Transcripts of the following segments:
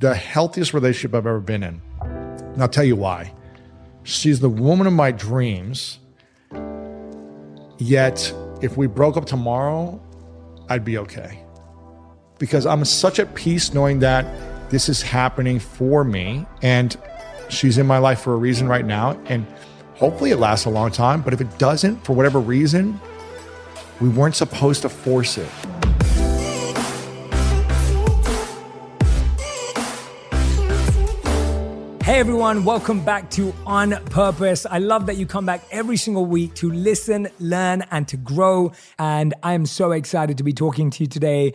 the healthiest relationship I've ever been in. And I'll tell you why. She's the woman of my dreams. Yet, if we broke up tomorrow, I'd be okay. Because I'm such at peace knowing that this is happening for me and she's in my life for a reason right now. And hopefully it lasts a long time. But if it doesn't, for whatever reason, we weren't supposed to force it. Everyone, welcome back to On Purpose. I love that you come back every single week to listen, learn, and to grow. And I am so excited to be talking to you today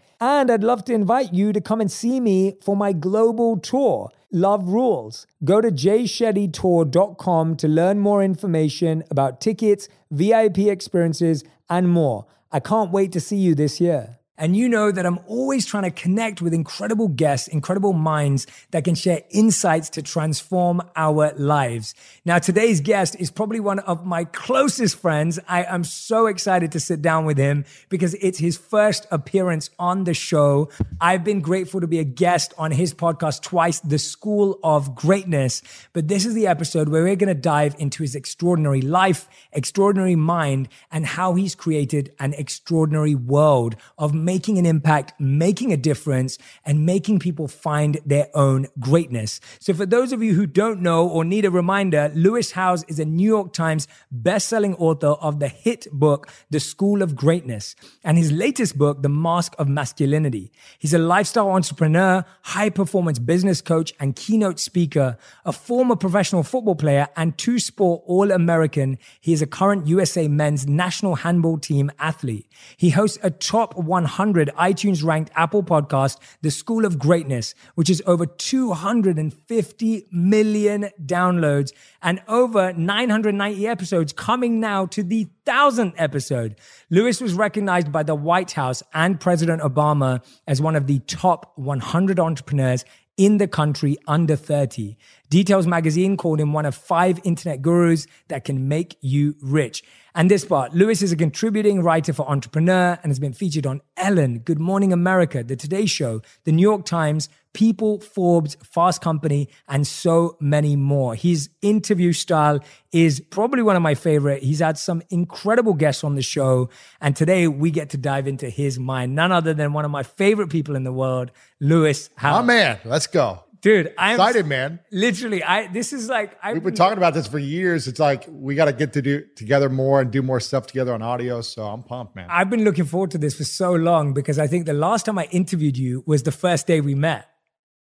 And I'd love to invite you to come and see me for my global tour, Love Rules. Go to jayshettytour.com to learn more information about tickets, VIP experiences, and more. I can't wait to see you this year. And you know that I'm always trying to connect with incredible guests, incredible minds that can share insights to transform our lives. Now, today's guest is probably one of my closest friends. I am so excited to sit down with him because it's his first appearance on the show. I've been grateful to be a guest on his podcast twice, The School of Greatness. But this is the episode where we're going to dive into his extraordinary life, extraordinary mind, and how he's created an extraordinary world of making an impact, making a difference, and making people find their own greatness. So for those of you who don't know or need a reminder, Lewis Howes is a New York Times best-selling author of the hit book, The School of Greatness, and his latest book, The Mask of Masculinity. He's a lifestyle entrepreneur, high performance business coach, and keynote speaker, a former professional football player and two sport All American. He is a current USA men's national handball team athlete. He hosts a top 100 100 iTunes ranked Apple podcast, The School of Greatness, which is over 250 million downloads and over 990 episodes coming now to the thousandth episode. Lewis was recognized by the White House and President Obama as one of the top 100 entrepreneurs in the country under 30. Details magazine called him one of five internet gurus that can make you rich. And this part, Lewis is a contributing writer for Entrepreneur and has been featured on Ellen, Good Morning America, The Today Show, The New York Times, People, Forbes, Fast Company, and so many more. His interview style is probably one of my favorite. He's had some incredible guests on the show. And today we get to dive into his mind, none other than one of my favorite people in the world, Lewis Howes. My man, let's go. Dude, I'm excited, man. Literally, I this is like I've we've been talking about this for years. It's like we got to get to do together more and do more stuff together on audio. So I'm pumped, man. I've been looking forward to this for so long because I think the last time I interviewed you was the first day we met.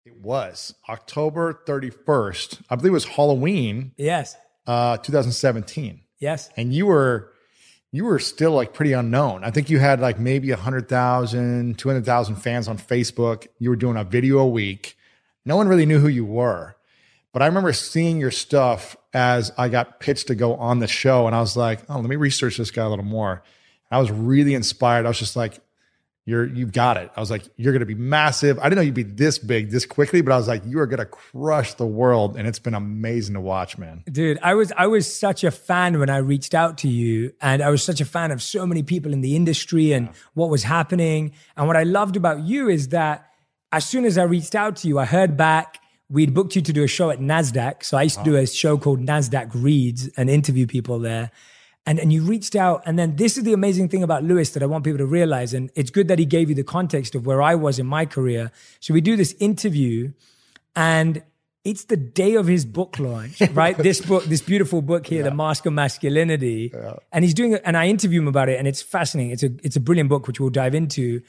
It was October 31st. I believe it was Halloween. Yes. Uh, 2017. Yes. And you were you were still like pretty unknown. I think you had like maybe 100,000, 200,000 fans on Facebook. You were doing a video a week no one really knew who you were. But I remember seeing your stuff as I got pitched to go on the show. And I was like, oh, let me research this guy a little more. I was really inspired. I was just like, you're you've got it. I was like, you're gonna be massive. I didn't know you'd be this big this quickly, but I was like, you are gonna crush the world. And it's been amazing to watch, man. Dude, I was I was such a fan when I reached out to you, and I was such a fan of so many people in the industry and yeah. what was happening. And what I loved about you is that as soon as I reached out to you, I heard back. We'd booked you to do a show at NASDAQ. So I used to do a show called NASDAQ Reads and interview people there. And, and you reached out. And then this is the amazing thing about Lewis that I want people to realize. And it's good that he gave you the context of where I was in my career. So we do this interview and it's the day of his book launch, right? this book, this beautiful book here, yeah. The Mask of Masculinity. Yeah. And he's doing it, and I interview him about it, and it's fascinating. It's a it's a brilliant book, which we'll dive into.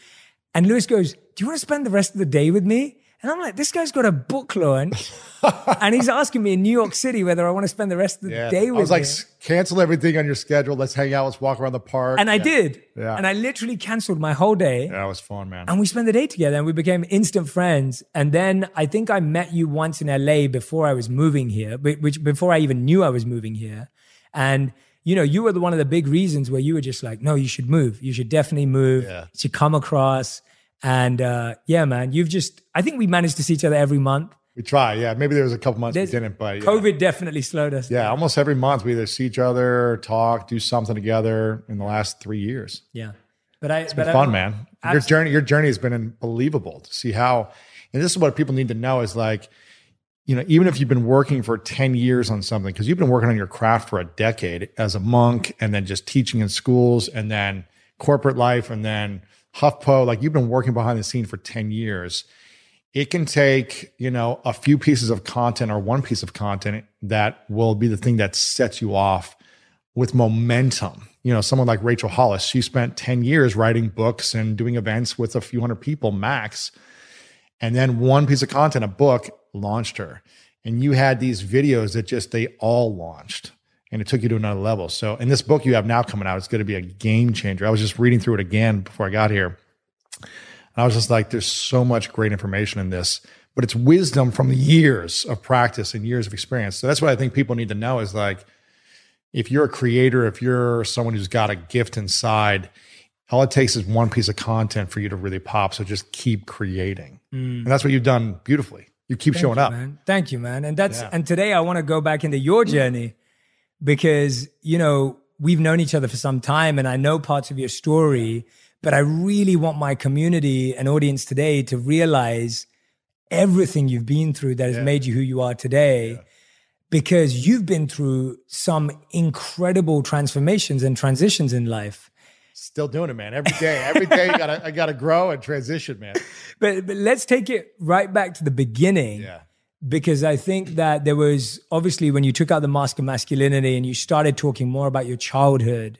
And Lewis goes, Do you want to spend the rest of the day with me? And I'm like, this guy's got a book launch and he's asking me in New York City whether I want to spend the rest of the Yeah. day with him. I was like. Cancel everything on your schedule. Let's hang out. Let's walk around the park. And I Yeah. did. Yeah. And I literally canceled my whole day. Yeah, it was fun, man. And we spent the day together and we became instant friends. And then I think I met you once in LA before I was moving here, which before I even knew I was moving here. And you know, you were the one of the big reasons where you were just like, no, you should move. You should definitely move. Yeah. You should come across. And uh, yeah, man, you've just, I think we managed to see each other every month. we try. Yeah, maybe there was a couple months There's- we didn't, but yeah. COVID definitely slowed us. Yeah, almost every month we either see each other, talk, do something together. In the last three years, Yeah. But I, it's but been I- fun, man. Your journey, your journey has been unbelievable to see how. And this is what people need to know is like, you know, even if you've been working for ten years on something, because you've been working on your craft for a decade as a monk, and then just teaching in schools, and then corporate life, and then HuffPo, like you've been working behind the scene for ten years. it can take you know a few pieces of content or one piece of content that will be the thing that sets you off with momentum you know someone like rachel hollis she spent 10 years writing books and doing events with a few hundred people max and then one piece of content a book launched her and you had these videos that just they all launched and it took you to another level so in this book you have now coming out it's going to be a game changer i was just reading through it again before i got here and I was just like, there's so much great information in this, but it's wisdom from years of practice and years of experience. So that's what I think people need to know is like, if you're a creator, if you're someone who's got a gift inside, all it takes is one piece of content for you to really pop. So just keep creating. Mm. And that's what you've done beautifully. You keep Thank showing you, up. man. Thank you, man. And that's Yeah. and today I want to go back into your mm. journey because you know we've known each other for some time, and I know parts of your story. But I really want my community and audience today to realize everything you've been through that has Yeah. made you who you are today. Because you've been through some incredible transformations and transitions in life. Still doing it, man. Every day, every day, you gotta, I gotta grow and transition, man. But, but let's take it right back to the beginning. Yeah. because I think that there was obviously when you took out the mask of masculinity and you started talking more about your childhood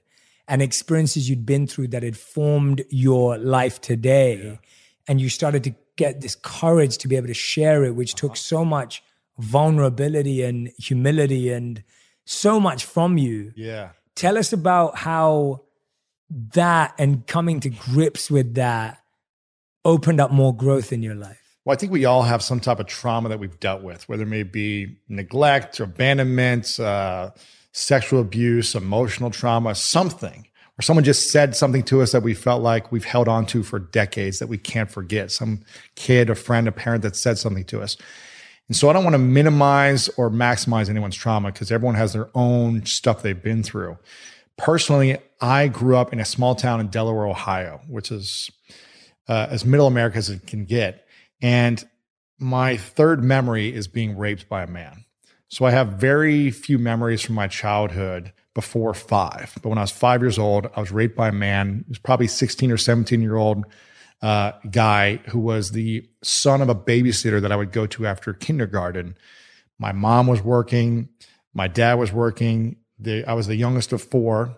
and experiences you'd been through that had formed your life today, and you started to get this courage to be able to share it, which took uh-huh. so much vulnerability and humility and so much from you. Yeah. Tell us about how that and coming to grips with that opened up more growth in your life. Well, I think we all have some type of trauma that we've dealt with, whether it may be neglect, or abandonment, uh, sexual abuse, emotional trauma, something, or someone just said something to us that we felt like we've held on to for decades that we can't forget. Some kid, a friend, a parent that said something to us. And so I don't want to minimize or maximize anyone's trauma because everyone has their own stuff they've been through. Personally, I grew up in a small town in Delaware, Ohio, which is uh, as middle America as it can get. And my third memory is being raped by a man. So I have very few memories from my childhood before five. But when I was five years old, I was raped by a man. He was probably 16 or 17 year old uh, guy who was the son of a babysitter that I would go to after kindergarten. My mom was working, my dad was working. I was the youngest of four.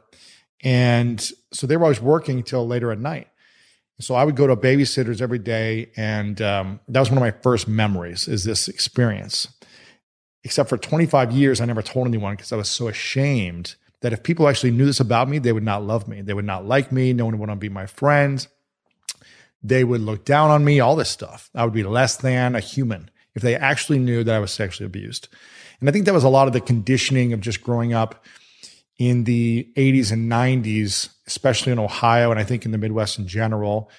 And so they were always working till later at night. So I would go to babysitters every day, and um, that was one of my first memories. Is this experience? Except for 25 years, I never told anyone because I was so ashamed that if people actually knew this about me, they would not love me. They would not like me. No one would want to be my friend. They would look down on me. All this stuff. I would be less than a human if they actually knew that I was sexually abused. And I think that was a lot of the conditioning of just growing up in the 80s and 90s, especially in Ohio, and I think in the Midwest in general.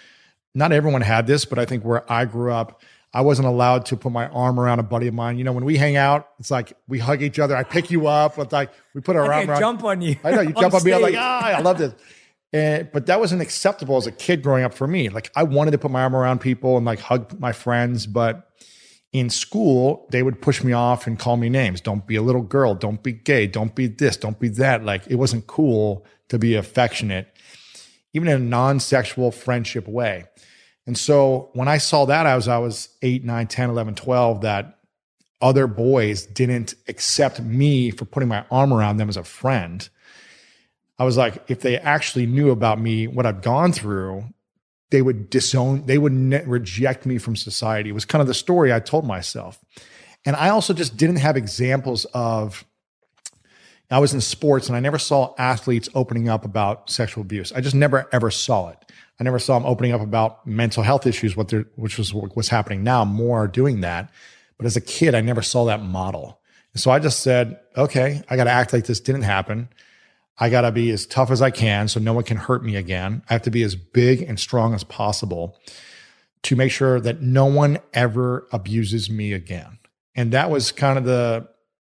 Not everyone had this, but I think where I grew up, I wasn't allowed to put my arm around a buddy of mine. You know, when we hang out, it's like we hug each other. I pick you up. It's like we put our I arm around. jump on you. I know you jump on me. I'm like, ah, I love this. And, but that wasn't acceptable as a kid growing up for me. Like I wanted to put my arm around people and like hug my friends, but in school they would push me off and call me names. Don't be a little girl. Don't be gay. Don't be this. Don't be that. Like it wasn't cool to be affectionate, even in a non-sexual friendship way. And so when I saw that, I was I was 8, 9, 10, 11, 12, that other boys didn't accept me for putting my arm around them as a friend. I was like, if they actually knew about me, what I've gone through, they would disown, they would ne- reject me from society. It was kind of the story I told myself. And I also just didn't have examples of, I was in sports and I never saw athletes opening up about sexual abuse. I just never ever saw it. I never saw them opening up about mental health issues, what they're, which was what's happening now, more are doing that. But as a kid, I never saw that model. And so I just said, okay, I got to act like this didn't happen. I got to be as tough as I can so no one can hurt me again. I have to be as big and strong as possible to make sure that no one ever abuses me again. And that was kind of the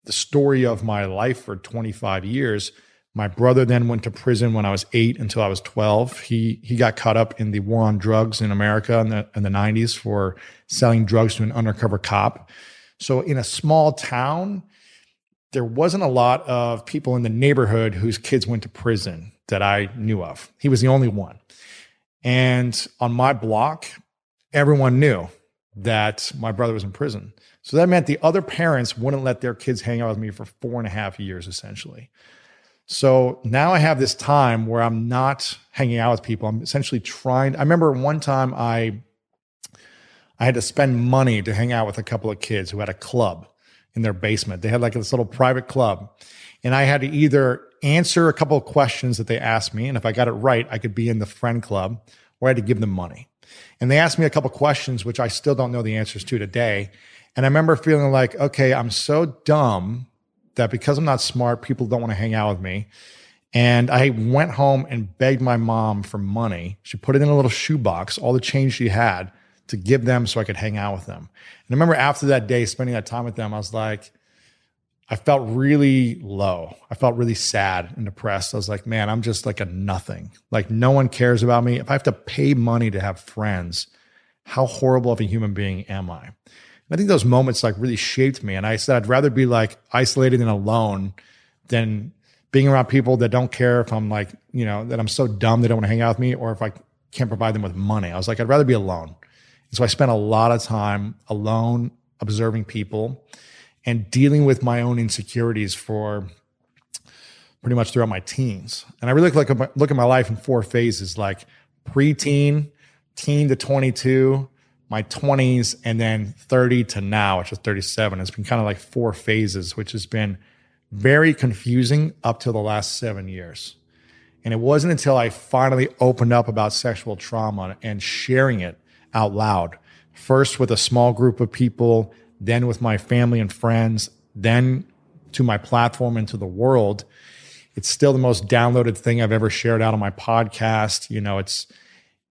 the story of my life for 25 years. My brother then went to prison when I was eight until I was 12. He he got caught up in the war on drugs in America in the in the 90s for selling drugs to an undercover cop. So in a small town, there wasn't a lot of people in the neighborhood whose kids went to prison that I knew of. He was the only one. And on my block, everyone knew that my brother was in prison. So that meant the other parents wouldn't let their kids hang out with me for four and a half years, essentially. So now I have this time where I'm not hanging out with people. I'm essentially trying. I remember one time I I had to spend money to hang out with a couple of kids who had a club in their basement. They had like this little private club. And I had to either answer a couple of questions that they asked me. And if I got it right, I could be in the friend club or I had to give them money. And they asked me a couple of questions, which I still don't know the answers to today. And I remember feeling like, okay, I'm so dumb that because I'm not smart, people don't want to hang out with me. And I went home and begged my mom for money. She put it in a little shoebox, all the change she had to give them so I could hang out with them. And I remember after that day, spending that time with them, I was like, I felt really low. I felt really sad and depressed. I was like, man, I'm just like a nothing. Like no one cares about me. If I have to pay money to have friends, how horrible of a human being am I? And I think those moments like really shaped me. And I said, I'd rather be like isolated and alone than being around people that don't care if I'm like, you know, that I'm so dumb they don't want to hang out with me or if I can't provide them with money. I was like, I'd rather be alone. And so I spent a lot of time alone, observing people and dealing with my own insecurities for pretty much throughout my teens. And I really look, look at my life in four phases like preteen, teen to 22, my 20s and then 30 to now, which is 37. It's been kind of like four phases, which has been very confusing up to the last seven years. And it wasn't until I finally opened up about sexual trauma and sharing it out loud, first with a small group of people, then with my family and friends, then to my platform and to the world. It's still the most downloaded thing I've ever shared out on my podcast. You know, it's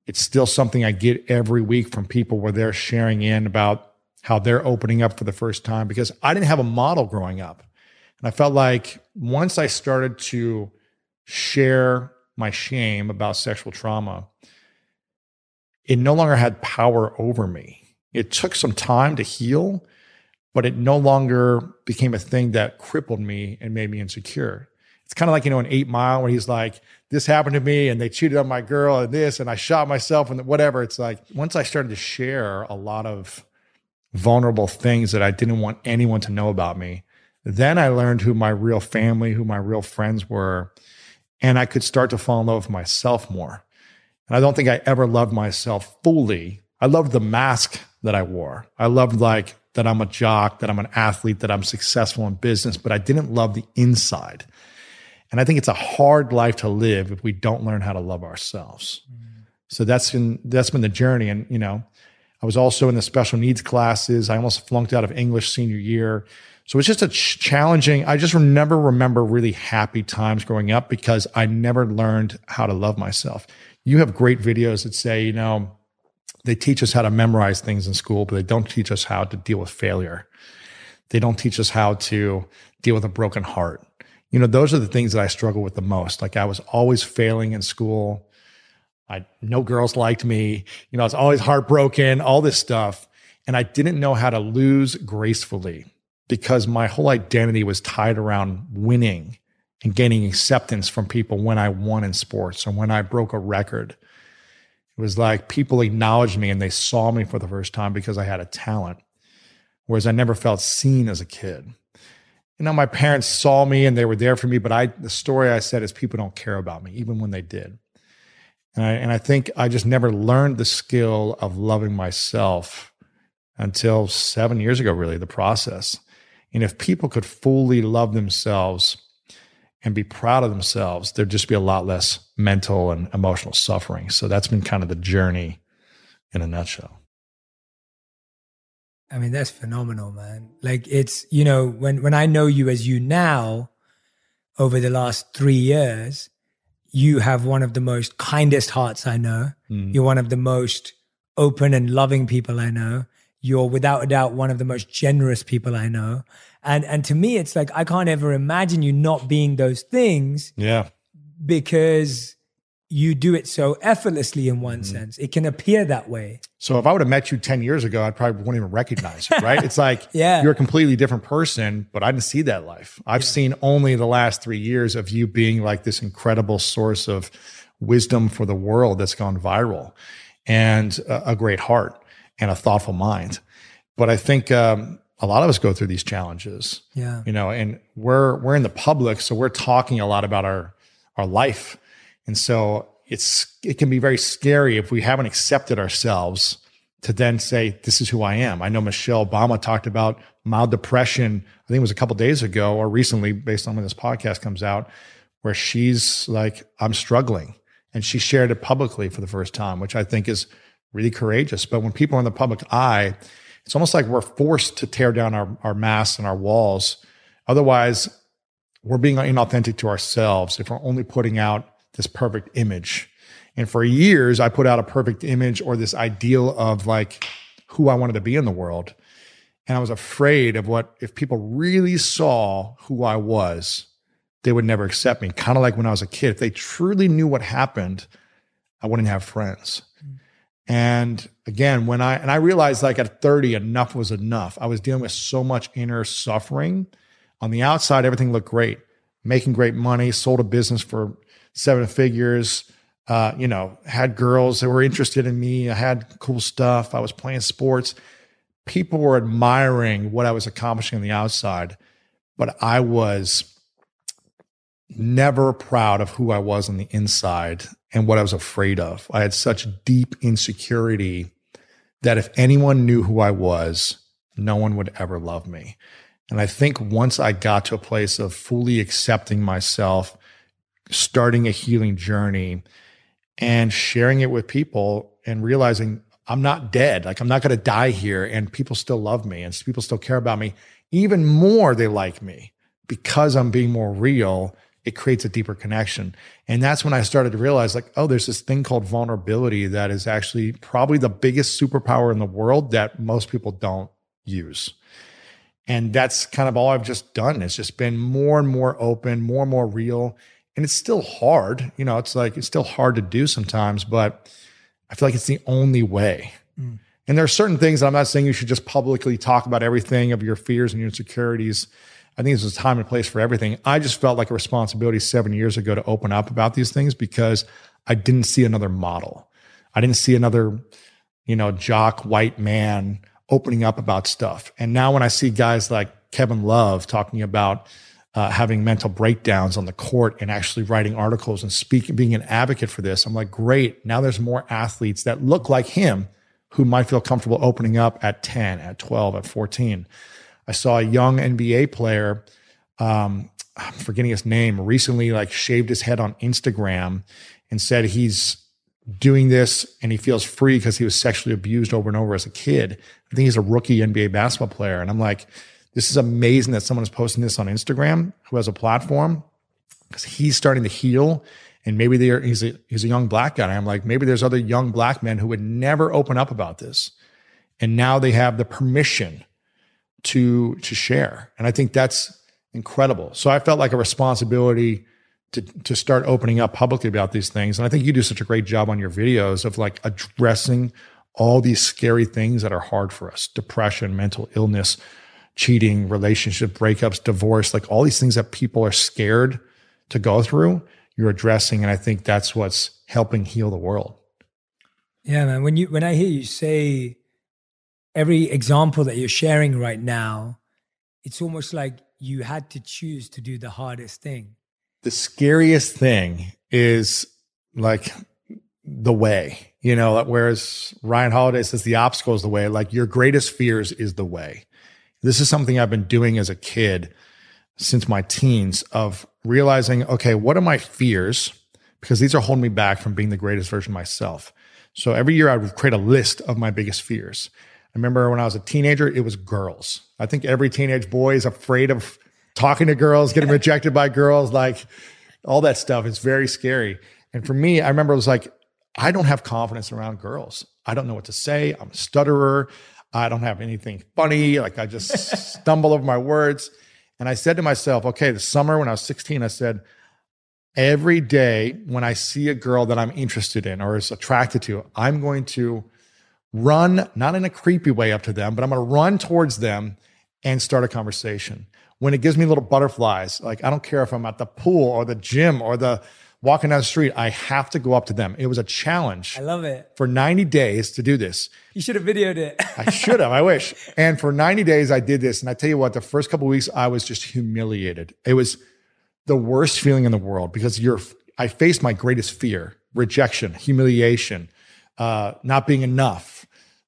it's still something I get every week from people where they're sharing in about how they're opening up for the first time because I didn't have a model growing up. And I felt like once I started to share my shame about sexual trauma, it no longer had power over me. It took some time to heal, but it no longer became a thing that crippled me and made me insecure. It's kind of like, you know, an eight mile where he's like, this happened to me and they cheated on my girl and this and I shot myself and whatever. It's like once I started to share a lot of vulnerable things that I didn't want anyone to know about me, then I learned who my real family, who my real friends were. And I could start to fall in love with myself more. And I don't think I ever loved myself fully. I loved the mask that I wore. I loved like that I'm a jock, that I'm an athlete, that I'm successful in business, but I didn't love the inside. And I think it's a hard life to live if we don't learn how to love ourselves. Mm. So that's been that's been the journey. And you know, I was also in the special needs classes. I almost flunked out of English senior year. So it's just a ch- challenging. I just never remember really happy times growing up because I never learned how to love myself. You have great videos that say, you know, they teach us how to memorize things in school, but they don't teach us how to deal with failure. They don't teach us how to deal with a broken heart you know, those are the things that I struggle with the most. Like I was always failing in school. I no girls liked me. You know, I was always heartbroken, all this stuff. And I didn't know how to lose gracefully because my whole identity was tied around winning and gaining acceptance from people when I won in sports or when I broke a record. It was like people acknowledged me and they saw me for the first time because I had a talent, whereas I never felt seen as a kid you know, my parents saw me and they were there for me, but I, the story I said is people don't care about me, even when they did. And I, and I think I just never learned the skill of loving myself until seven years ago, really, the process. And if people could fully love themselves and be proud of themselves, there'd just be a lot less mental and emotional suffering. So that's been kind of the journey in a nutshell. I mean, that's phenomenal, man. Like it's, you know, when when I know you as you now over the last 3 years, you have one of the most kindest hearts I know. Mm. You're one of the most open and loving people I know. You're without a doubt one of the most generous people I know. And and to me it's like I can't ever imagine you not being those things. Yeah. Because you do it so effortlessly in one mm-hmm. sense. It can appear that way. So if I would have met you 10 years ago, I probably wouldn't even recognize you, right? it's like yeah. you're a completely different person, but I didn't see that life. I've yeah. seen only the last three years of you being like this incredible source of wisdom for the world that's gone viral and a, a great heart and a thoughtful mind. But I think um, a lot of us go through these challenges. Yeah. You know, and we're we're in the public, so we're talking a lot about our our life and so it's it can be very scary if we haven't accepted ourselves to then say, this is who I am. I know Michelle Obama talked about mild depression, I think it was a couple days ago or recently, based on when this podcast comes out, where she's like, I'm struggling. And she shared it publicly for the first time, which I think is really courageous. But when people are in the public eye, it's almost like we're forced to tear down our, our masks and our walls. Otherwise, we're being inauthentic to ourselves if we're only putting out this perfect image. And for years, I put out a perfect image or this ideal of like who I wanted to be in the world. And I was afraid of what, if people really saw who I was, they would never accept me. Kind of like when I was a kid. If they truly knew what happened, I wouldn't have friends. And again, when I, and I realized like at 30, enough was enough. I was dealing with so much inner suffering. On the outside, everything looked great, making great money, sold a business for seven figures. Uh, you know, had girls that were interested in me. I had cool stuff. I was playing sports. People were admiring what I was accomplishing on the outside, but I was never proud of who I was on the inside and what I was afraid of. I had such deep insecurity that if anyone knew who I was, no one would ever love me. And I think once I got to a place of fully accepting myself starting a healing journey and sharing it with people and realizing I'm not dead. Like I'm not going to die here and people still love me and people still care about me. Even more, they like me because I'm being more real. It creates a deeper connection. And that's when I started to realize like, oh, there's this thing called vulnerability that is actually probably the biggest superpower in the world that most people don't use. And that's kind of all I've just done. It's just been more and more open, more and more real and it's still hard. You know, it's like it's still hard to do sometimes, but I feel like it's the only way. Mm. And there are certain things that I'm not saying you should just publicly talk about everything of your fears and your insecurities. I think there's a time and place for everything. I just felt like a responsibility seven years ago to open up about these things because I didn't see another model. I didn't see another, you know, jock white man opening up about stuff. And now when I see guys like Kevin Love talking about uh, having mental breakdowns on the court and actually writing articles and speaking, being an advocate for this. I'm like, great. Now there's more athletes that look like him who might feel comfortable opening up at 10, at 12, at 14. I saw a young NBA player, um, I'm forgetting his name, recently like shaved his head on Instagram and said he's doing this and he feels free because he was sexually abused over and over as a kid. I think he's a rookie NBA basketball player. And I'm like, this is amazing that someone is posting this on Instagram who has a platform because he's starting to heal. And maybe they're, he's a, he's a young black guy. I'm like, maybe there's other young black men who would never open up about this. And now they have the permission to, to share. And I think that's incredible. So I felt like a responsibility to, to start opening up publicly about these things. And I think you do such a great job on your videos of like addressing all these scary things that are hard for us depression, mental illness, cheating, relationship breakups, divorce, like all these things that people are scared to go through, you're addressing. And I think that's what's helping heal the world. Yeah, man. When you when I hear you say every example that you're sharing right now, it's almost like you had to choose to do the hardest thing. The scariest thing is like the way, you know, whereas Ryan Holiday says the obstacle is the way, like your greatest fears is the way. This is something I've been doing as a kid since my teens of realizing, okay, what are my fears? Because these are holding me back from being the greatest version of myself. So every year I would create a list of my biggest fears. I remember when I was a teenager, it was girls. I think every teenage boy is afraid of talking to girls, getting rejected by girls, like all that stuff. It's very scary. And for me, I remember it was like, I don't have confidence around girls. I don't know what to say. I'm a stutterer. I don't have anything funny. Like I just stumble over my words. And I said to myself, okay, the summer when I was 16, I said, every day when I see a girl that I'm interested in or is attracted to, I'm going to run, not in a creepy way up to them, but I'm going to run towards them and start a conversation. When it gives me little butterflies, like I don't care if I'm at the pool or the gym or the walking down the street, I have to go up to them. It was a challenge. I love it. For 90 days to do this. You should have videoed it. I should have, I wish. And for 90 days, I did this. And I tell you what, the first couple weeks, I was just humiliated. It was the worst feeling in the world because you're, I faced my greatest fear rejection, humiliation, uh, not being enough.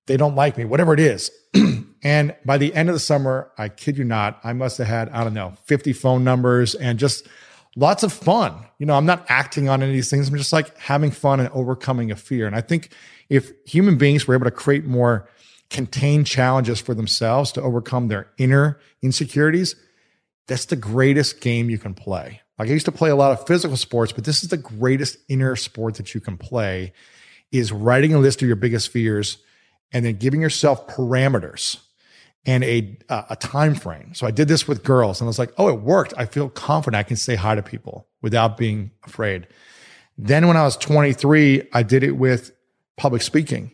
They don't like me, whatever it is. and by the end of the summer, I kid you not, I must have had, I don't know, 50 phone numbers and just lots of fun. You know, I'm not acting on any of these things. I'm just like having fun and overcoming a fear. And I think if human beings were able to create more contained challenges for themselves to overcome their inner insecurities, that's the greatest game you can play. Like I used to play a lot of physical sports, but this is the greatest inner sport that you can play is writing a list of your biggest fears and then giving yourself parameters and a uh, a time frame. So I did this with girls and I was like, "Oh, it worked. I feel confident I can say hi to people without being afraid." Then when I was 23, I did it with public speaking.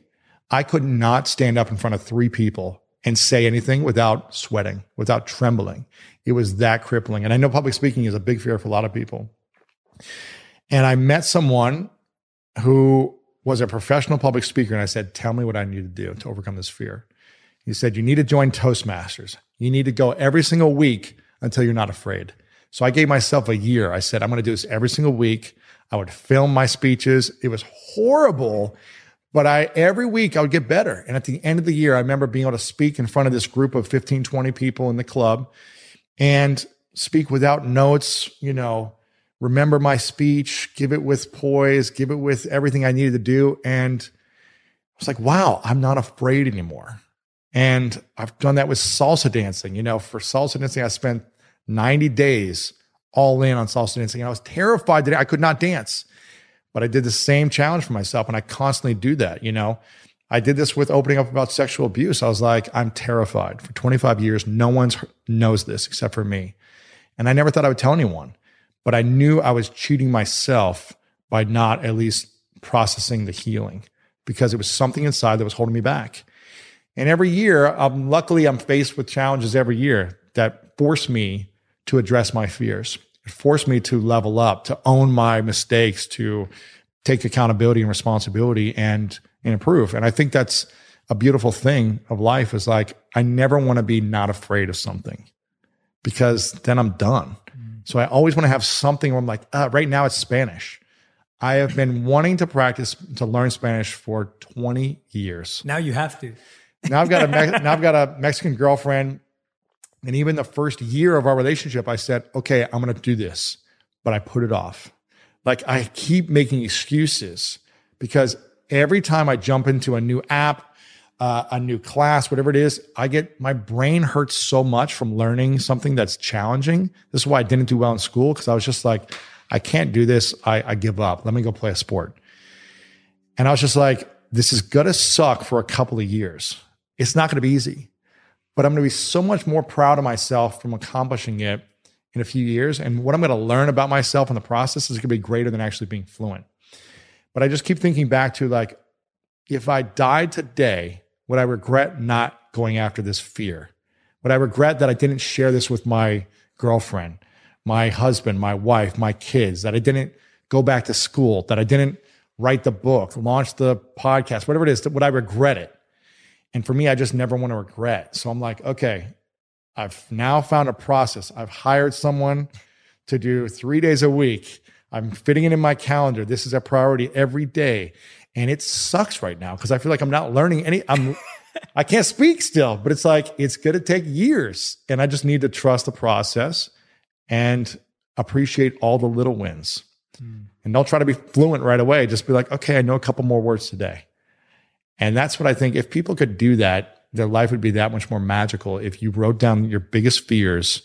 I could not stand up in front of three people and say anything without sweating, without trembling. It was that crippling. And I know public speaking is a big fear for a lot of people. And I met someone who was a professional public speaker and I said, "Tell me what I need to do to overcome this fear." He said, You need to join Toastmasters. You need to go every single week until you're not afraid. So I gave myself a year. I said, I'm going to do this every single week. I would film my speeches. It was horrible, but I every week I would get better. And at the end of the year, I remember being able to speak in front of this group of 15, 20 people in the club and speak without notes, you know, remember my speech, give it with poise, give it with everything I needed to do. And I was like, wow, I'm not afraid anymore. And I've done that with salsa dancing. You know, for salsa dancing, I spent 90 days all in on salsa dancing. And I was terrified that I could not dance. But I did the same challenge for myself. And I constantly do that. You know, I did this with opening up about sexual abuse. I was like, I'm terrified. For 25 years, no one knows this except for me. And I never thought I would tell anyone. But I knew I was cheating myself by not at least processing the healing because it was something inside that was holding me back. And every year, um, luckily, I'm faced with challenges every year that force me to address my fears. It forced me to level up, to own my mistakes, to take accountability and responsibility and, and improve. And I think that's a beautiful thing of life is like, I never want to be not afraid of something because then I'm done. Mm. So I always want to have something where I'm like, uh, right now it's Spanish. I have been wanting to practice to learn Spanish for 20 years. Now you have to. Now I've got a now I've got a Mexican girlfriend, and even the first year of our relationship, I said, "Okay, I'm going to do this," but I put it off. Like I keep making excuses because every time I jump into a new app, uh, a new class, whatever it is, I get my brain hurts so much from learning something that's challenging. This is why I didn't do well in school because I was just like, I can't do this. I, I give up. Let me go play a sport. And I was just like, this is gonna suck for a couple of years. It's not to be easy, but I'm to be so much more proud of myself from accomplishing it in a few years. And what I'm to learn about myself in the process is to be greater than actually being fluent. But I just keep thinking back to like, if I died today, would I regret not going after this fear? Would I regret that I didn't share this with my girlfriend, my husband, my wife, my kids, that I didn't go back to school, that I didn't write the book, launch the podcast, whatever it is, would I regret it? And for me, I just never want to regret. So I'm like, okay, I've now found a process. I've hired someone to do three days a week. I'm fitting it in my calendar. This is a priority every day. And it sucks right now because I feel like I'm not learning any. I'm I can't speak still, but it's like it's gonna take years. And I just need to trust the process and appreciate all the little wins. Mm. And don't try to be fluent right away. Just be like, okay, I know a couple more words today. And that's what I think. If people could do that, their life would be that much more magical if you wrote down your biggest fears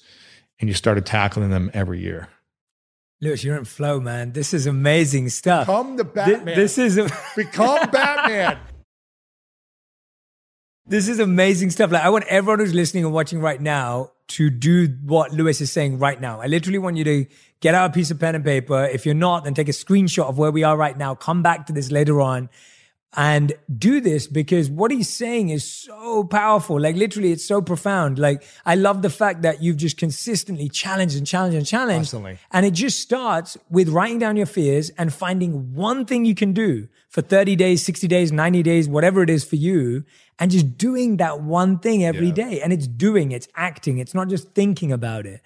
and you started tackling them every year. Lewis, you're in flow, man. This is amazing stuff. Become the Batman. This, this is a- become Batman. This is amazing stuff. Like I want everyone who's listening and watching right now to do what Lewis is saying right now. I literally want you to get out a piece of pen and paper. If you're not, then take a screenshot of where we are right now. Come back to this later on and do this because what he's saying is so powerful. Like literally, it's so profound. Like I love the fact that you've just consistently challenged and challenged and challenged. Constantly. And it just starts with writing down your fears and finding one thing you can do for 30 days, 60 days, 90 days, whatever it is for you, and just doing that one thing every yeah. day. And it's doing, it's acting, it's not just thinking about it.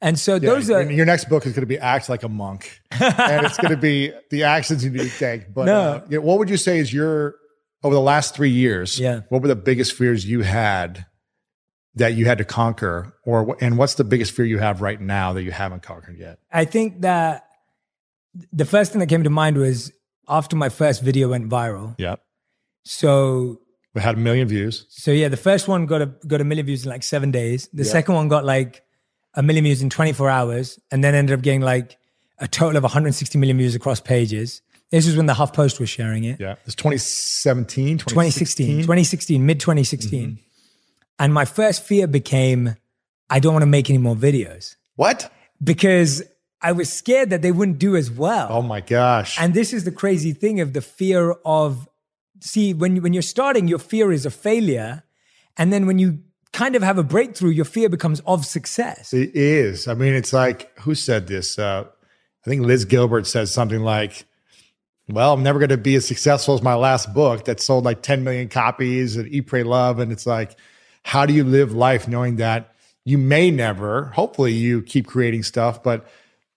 And so yeah, those are your next book is going to be act like a monk, and it's going to be the actions you need to take. But no. uh, what would you say is your over the last three years? Yeah, what were the biggest fears you had that you had to conquer, or and what's the biggest fear you have right now that you haven't conquered yet? I think that the first thing that came to mind was after my first video went viral. Yep. So we had a million views. So yeah, the first one got a got a million views in like seven days. The yep. second one got like a million views in 24 hours and then ended up getting like a total of 160 million views across pages. This was when the HuffPost was sharing it. Yeah. It's 2017, 2016, 2016, mid 2016. Mm-hmm. And my first fear became I don't want to make any more videos. What? Because I was scared that they wouldn't do as well. Oh my gosh. And this is the crazy thing of the fear of see when when you're starting your fear is a failure and then when you kind of have a breakthrough, your fear becomes of success. It is. I mean, it's like, who said this? Uh, I think Liz Gilbert says something like, well, I'm never going to be as successful as my last book that sold like 10 million copies and Eat, Pray, Love. And it's like, how do you live life knowing that you may never, hopefully you keep creating stuff, but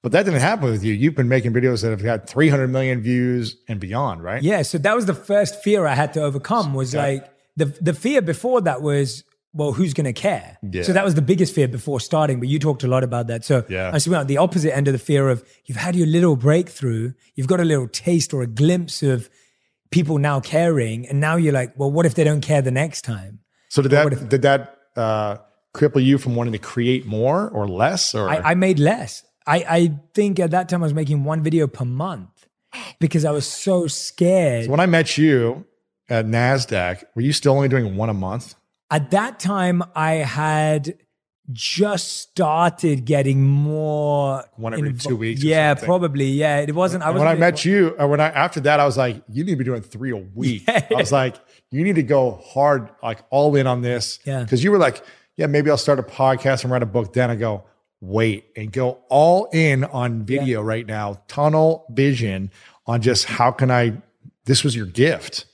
but that didn't happen with you. You've been making videos that have got 300 million views and beyond, right? Yeah. So that was the first fear I had to overcome was like the, the fear before that was, well, who's going to care? Yeah. So that was the biggest fear before starting. But you talked a lot about that. So yeah. I see the opposite end of the fear of you've had your little breakthrough, you've got a little taste or a glimpse of people now caring, and now you're like, well, what if they don't care the next time? So did that if, did that uh, cripple you from wanting to create more or less? Or I, I made less. I, I think at that time I was making one video per month because I was so scared. So when I met you at NASDAQ, were you still only doing one a month? At that time, I had just started getting more one every two weeks. Yeah, probably. Yeah, it wasn't. I was when I met you, or when I after that, I was like, you need to be doing three a week. Yeah. I was like, you need to go hard, like all in on this. Yeah, because you were like, yeah, maybe I'll start a podcast and write a book. Then I go, wait and go all in on video yeah. right now, tunnel vision on just how can I. This was your gift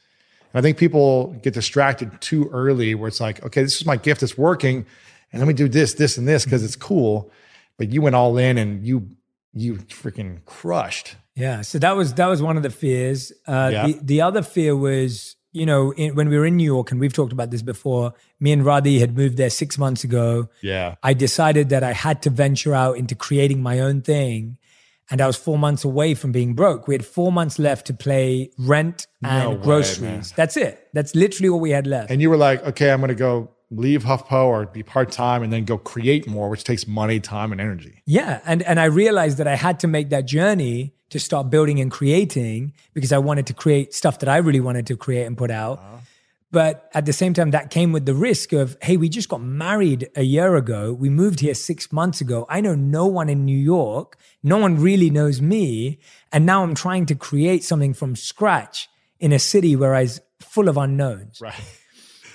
and I think people get distracted too early where it's like, okay, this is my gift, it's working. And let me do this, this, and this because it's cool. But you went all in and you you freaking crushed. Yeah. So that was that was one of the fears. Uh, yeah. the, the other fear was, you know, in, when we were in New York, and we've talked about this before, me and Radhi had moved there six months ago. Yeah. I decided that I had to venture out into creating my own thing and I was four months away from being broke. We had four months left to play rent and no groceries. Way, That's it. That's literally all we had left. And you were like, okay, I'm going to go leave HuffPo or be part time and then go create more, which takes money, time, and energy. Yeah, and and I realized that I had to make that journey to start building and creating because I wanted to create stuff that I really wanted to create and put out. Uh-huh. But at the same time, that came with the risk of, hey, we just got married a year ago. We moved here six months ago. I know no one in New York. No one really knows me. And now I'm trying to create something from scratch in a city where I was full of unknowns. Right.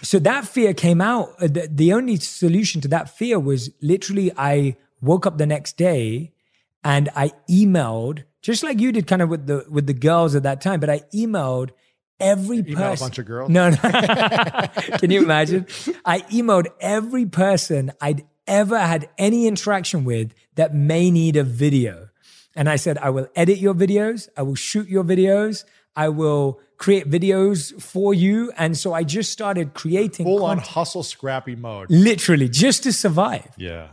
So that fear came out. Uh, the, the only solution to that fear was literally I woke up the next day and I emailed, just like you did kind of with the with the girls at that time, but I emailed every person. a bunch of girls. No, no. Can you imagine? I emailed every person I'd ever had any interaction with that may need a video. And I said, I will edit your videos, I will shoot your videos, I will create videos for you. And so I just started creating Full on hustle scrappy mode. literally just to survive, Yeah.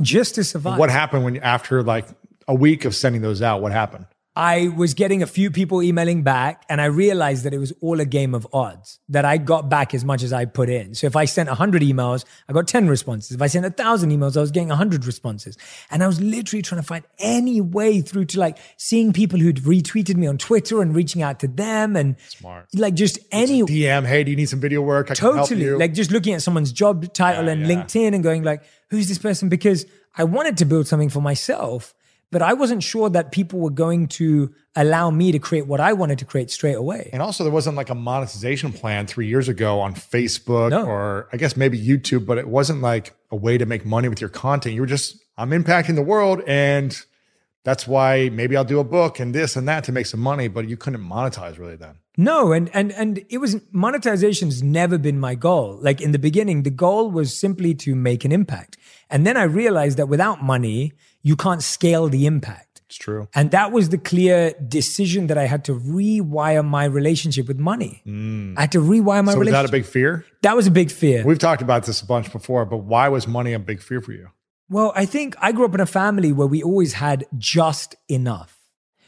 just to survive. What happened when after like a week of sending those out? What happened? I was getting a few people emailing back, and I realized that it was all a game of odds, that I got back as much as I put in. So if I sent 100 emails, I got 10 responses. If I sent 1,000 emails, I was getting 100 responses. And I was literally trying to find any way through to like seeing people who'd retweeted me on Twitter and reaching out to them and Smart. like just any DM, hey, do you need some video work? I can help totally like just looking at someone's job title Yeah, and yeah. linkedin and going like who's this person because i wanted to build something for myself but i wasn't sure that people were going to allow me to create what i wanted to create straight away And also, there wasn't like a monetization plan three years ago on Facebook No. or I guess maybe YouTube, but it wasn't like a way to make money with your content. You were just, I'm impacting the world. And that's why maybe I'll do a book and this and that to make some money, but you couldn't monetize really then. no and and and it was monetization's never been my goal like in the beginning the goal was simply to make an impact and then i realized that without money you can't scale the impact It's true. and that was the clear decision that I had to rewire my relationship with money. Mm. I had to rewire my So was relationship. that a big fear? That was a big fear. We've talked about this a bunch before, but why was money a big fear for you? well, I think I grew up in a family where we always had just enough.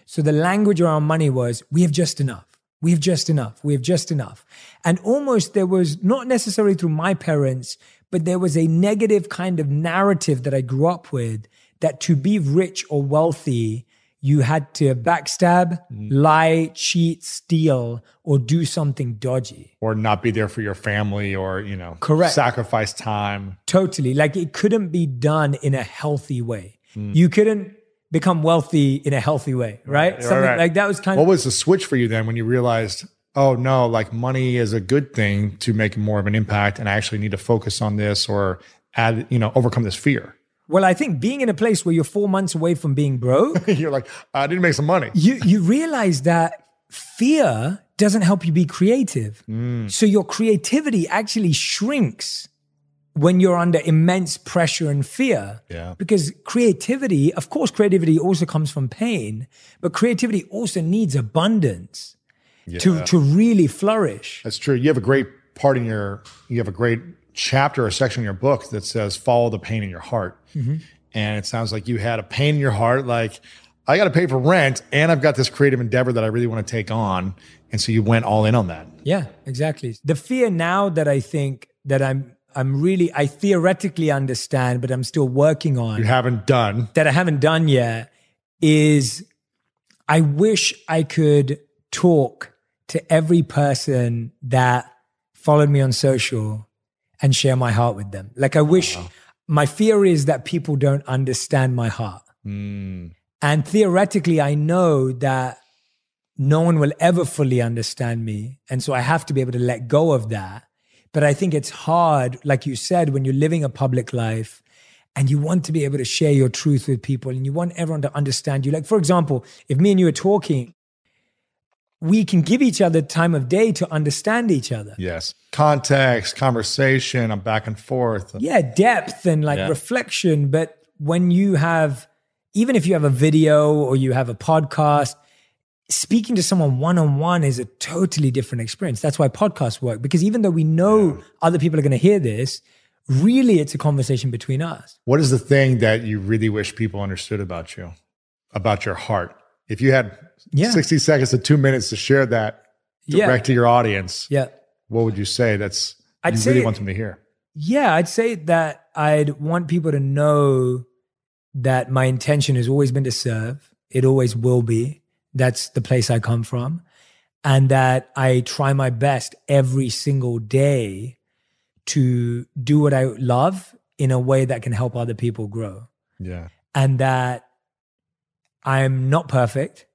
So the language around money was we have just enough. We have just enough. We have just enough. And almost there was not necessarily through my parents, but there was a negative kind of narrative that I grew up with that to be rich or wealthy, you had to backstab, mm-hmm. lie, cheat, steal, or do something dodgy. Or not be there for your family or, you know, Correct. sacrifice time. Totally. Like it couldn't be done in a healthy way. Mm. You couldn't become wealthy in a healthy way, right? Right, Something right. like that was kind What of What was the switch for you then when you realized, oh no, like money is a good thing to make more of an impact and I actually need to focus on this or add, you know, overcome this fear? Well, I think being in a place where you're four months away from being broke, You're like, I didn't make some money. you you realize that fear doesn't help you be creative. Mm. So your creativity actually shrinks when you're under immense pressure and fear. Yeah. Because creativity, of course, creativity also comes from pain, but creativity also needs abundance to, to really flourish. That's true. You have a great part in your, you have a great chapter or section in your book that says follow the pain in your heart. Mm-hmm. And it sounds like you had a pain in your heart, like I got to pay for rent and I've got this creative endeavor that I really want to take on. And so you went all in on that. Yeah, exactly. The fear now that I think that I'm I'm really I theoretically understand, but I'm still working on You haven't done. that I haven't done yet is I wish I could talk to every person that followed me on social and share my heart with them. Like I wish my fear is that people don't understand my heart. Mm, And theoretically, I know that no one will ever fully understand me. And so I have to be able to let go of that. But I think it's hard, like you said, when you're living a public life and you want to be able to share your truth with people and you want everyone to understand you. Like, for example, if me and you are talking, we can give each other time of day to understand each other. yes. Context, conversation, I'm back and forth. yeah depth and like Yeah. reflection but when you have even if you have a video or you have a podcast speaking to someone one-on-one is a totally different experience that's why podcasts work because even though we know other people are going to hear this really it's a conversation between us What is the thing that you really wish people understood about you, about your heart? If you had Yeah. 60 seconds to two minutes to share that Yeah. direct to your audience, yeah what would you say that's I'd you say- really want them to hear? yeah i'd say that i'd want people to know that my intention has always been to serve it always will be that's the place i come from and that i try my best every single day to do what i love in a way that can help other people grow Yeah. and that i'm not perfect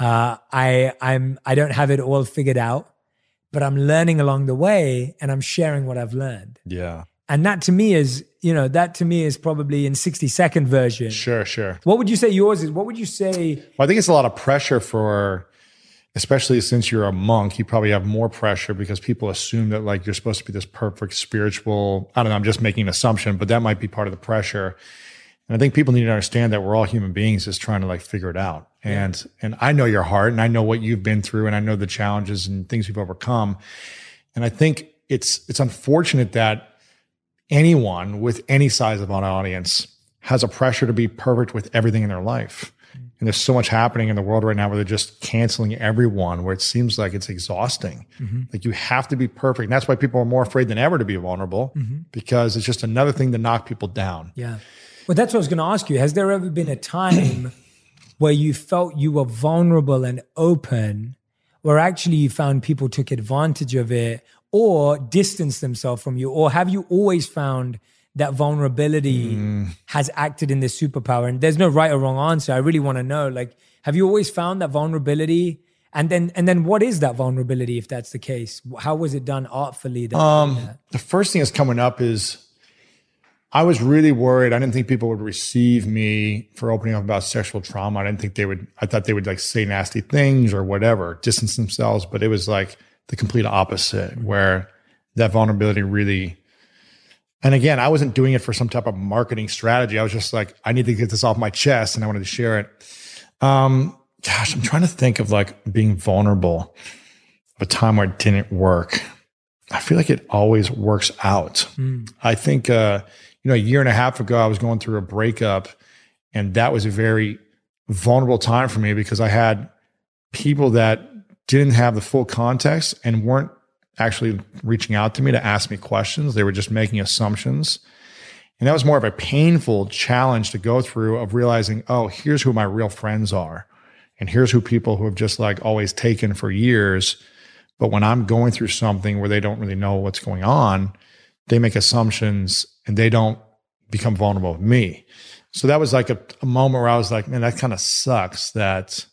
uh, i i'm i don't have it all figured out but i'm learning along the way and i'm sharing what i've learned Yeah. and that to me is, you know, that to me is probably in 60 second version. Sure, sure. What would you say yours is? What would you say? Well, I think it's a lot of pressure for, especially since you're a monk, you probably have more pressure because people assume that like you're supposed to be this perfect spiritual. I don't know. I'm just making an assumption, but that might be part of the pressure. And I think people need to understand that we're all human beings just trying to like figure it out. And yeah. and I know your heart and I know what you've been through and I know the challenges and things you've overcome. And I think it's it's unfortunate that anyone with any size of an audience has a pressure to be perfect with everything in their life. And there's so much happening in the world right now where they're just canceling everyone, where it seems like it's exhausting. Mm-hmm. Like you have to be perfect. And that's why people are more afraid than ever to be vulnerable mm-hmm. because it's just another thing to knock people down. Yeah. Well, that's what I was going to ask you. Has there ever been a time where you felt you were vulnerable and open, where actually you found people took advantage of it or distanced themselves from you? Or have you always found that vulnerability mm. has acted in this superpower? And there's no right or wrong answer. I really want to know. Like, have you always found that vulnerability? And then, and then, what is that vulnerability if that's the case? How was it done artfully? um, the first thing that's coming up is I was really worried. I didn't think people would receive me for opening up about sexual trauma. I didn't think they would, I thought they would like say nasty things or whatever, distance themselves. But it was like the complete opposite, where that vulnerability really, and again, I wasn't doing it for some type of marketing strategy. I was just like, I need to get this off my chest and I wanted to share it. Um, gosh, I'm trying to think of like being vulnerable, a time where it didn't work. I feel like it always works out. Mm. I think, uh, you know, a year and a half ago, I was going through a breakup, and that was a very vulnerable time for me because I had people that didn't have the full context and weren't actually reaching out to me to ask me questions. They were just making assumptions. And that was more of a painful challenge to go through of realizing, oh, here's who my real friends are. And here's who people who have just like always taken for years. But when I'm going through something where they don't really know what's going on, they make assumptions and they don't become vulnerable with me. So that was like a, a moment where I was like, man, that kind of sucks that,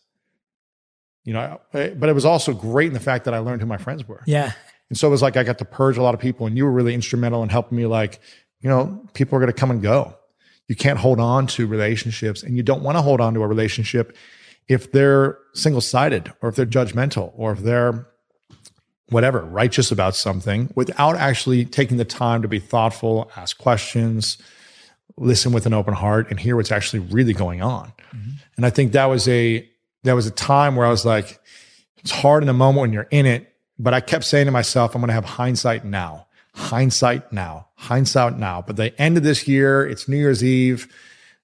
you know, but it was also great in the fact that I learned who my friends were. Yeah. And so it was like I got to purge a lot of people and you were really instrumental in helping me like, you know, people are going to come and go. You can't hold on to relationships and you don't want to hold on to a relationship if they're single sided or if they're judgmental or if they're whatever, righteous about something without actually taking the time to be thoughtful, ask questions, listen with an open heart, and hear what's actually really going on. Mm-hmm. And I think that was a that was a time where I was like, it's hard in the moment when you're in it, but I kept saying to myself, I'm gonna have hindsight now. Hindsight now, hindsight now. But the end of this year, it's New Year's Eve.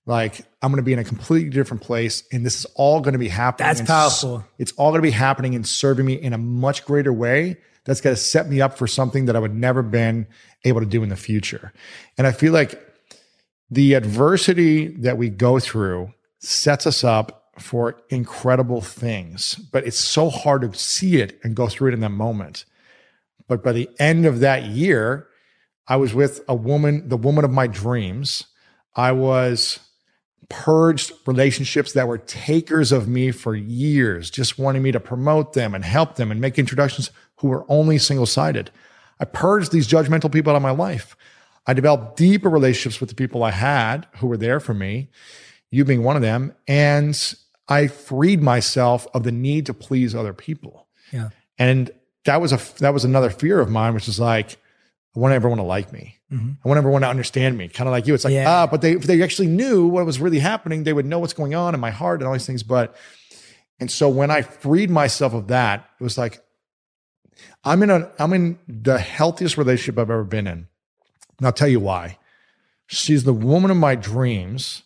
Like I'm going to be in a completely different place, and this is all going to be happening. That's powerful. It's all going to be happening and serving me in a much greater way. That's going to set me up for something that I would never been able to do in the future. And I feel like the adversity that we go through sets us up for incredible things, but it's so hard to see it and go through it in that moment. But by the end of that year, I was with a woman, the woman of my dreams. I was purged relationships that were takers of me for years, just wanting me to promote them and help them and make introductions who were only single sided. I purged these judgmental people out of my life. I developed deeper relationships with the people I had who were there for me, you being one of them. And I freed myself of the need to please other people. Yeah. And that was a that was another fear of mine, which is like, I want everyone to like me. Mm-hmm. I want everyone to understand me, kind of like you. It's like, yeah. ah, but they, if they actually knew what was really happening, they would know what's going on in my heart and all these things. But, and so when I freed myself of that, it was like, I'm in a, I'm in the healthiest relationship I've ever been in. And I'll tell you why. She's the woman of my dreams.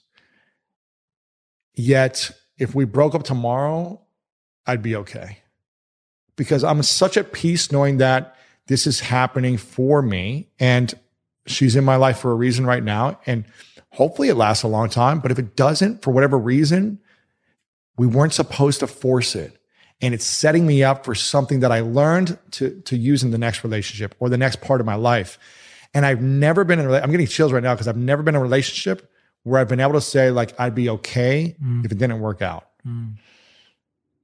Yet, if we broke up tomorrow, I'd be okay. Because I'm such at peace knowing that this is happening for me. And she's in my life for a reason right now. And hopefully it lasts a long time. But if it doesn't, for whatever reason, we weren't supposed to force it. And it's setting me up for something that I learned to, to use in the next relationship or the next part of my life. And I've never been in a, I'm getting chills right now because I've never been in a relationship where I've been able to say, like, I'd be okay mm. if it didn't work out. Mm.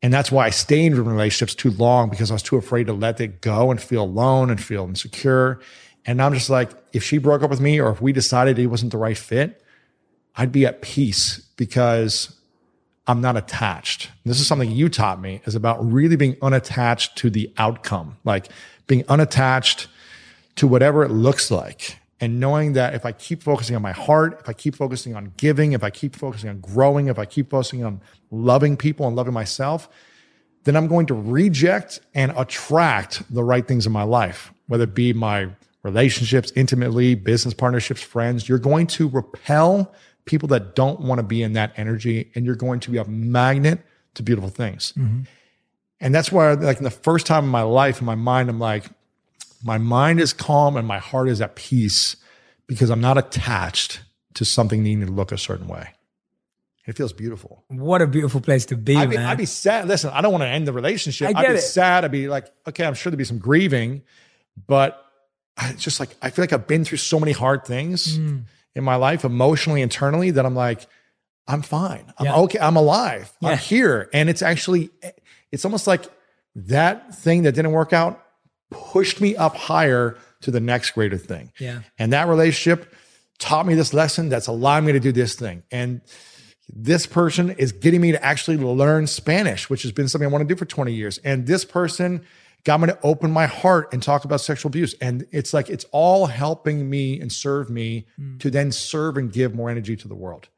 And that's why I stayed in relationships too long because I was too afraid to let it go and feel alone and feel insecure. And I'm just like, if she broke up with me or if we decided it wasn't the right fit, I'd be at peace because I'm not attached. This is something you taught me is about really being unattached to the outcome, like being unattached to whatever it looks like. And knowing that if I keep focusing on my heart, if I keep focusing on giving, if I keep focusing on growing, if I keep focusing on loving people and loving myself, then I'm going to reject and attract the right things in my life, whether it be my relationships, intimately, business partnerships, friends. You're going to repel people that don't want to be in that energy, and you're going to be a magnet to beautiful things. Mm-hmm. And that's why, like, in the first time in my life, in my mind, I'm like, my mind is calm and my heart is at peace because I'm not attached to something needing to look a certain way. It feels beautiful. What a beautiful place to be, I'd be, man. I'd be sad. Listen, I don't want to end the relationship. I I'd get be it. sad. I'd be like, okay, I'm sure there'd be some grieving, but I it's just like I feel like I've been through so many hard things Mm. in my life, emotionally, internally, that I'm like, I'm fine. I'm Yeah. okay. I'm alive. Yeah. I'm here. And it's actually, it's almost like that thing that didn't work out pushed me up higher to the next greater thing. Yeah. And that relationship taught me this lesson that's allowing me to do this thing. And this person is getting me to actually learn Spanish, which has been something I want to do for 20 years. And this person got me to open my heart and talk about sexual abuse. And it's like it's all helping me and serve me hmm. to then serve and give more energy to the world.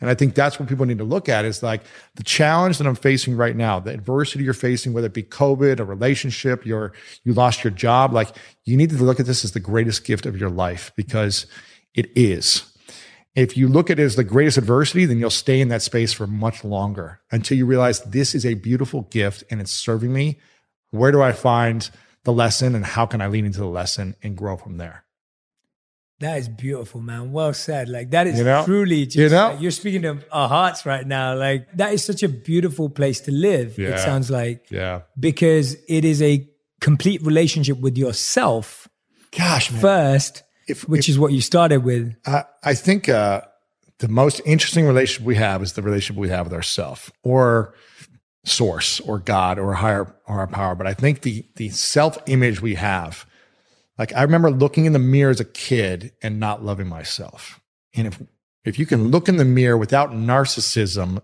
And I think that's what people need to look at is like the challenge that I'm facing right now, the adversity you're facing, whether it be COVID, a relationship, your you lost your job, like you need to look at this as the greatest gift of your life because it is. If you look at it as the greatest adversity, then you'll stay in that space for much longer until you realize this is a beautiful gift and it's serving me. Where do I find the lesson and how can I lean into the lesson and grow from there? That is beautiful, man. Well said. Like that is You know? truly just You know? like, you're speaking to our hearts right now. Like that is such a beautiful place to live. Yeah. It sounds like Yeah. because it is a complete relationship with yourself Gosh, man. first, If- which is what you started with. I, I think uh, the most interesting relationship we have is the relationship we have with ourself or source or God or higher or our power. But I think the the self image we have, like I remember looking in the mirror as a kid and not loving myself. And if if you can look in the mirror without narcissism,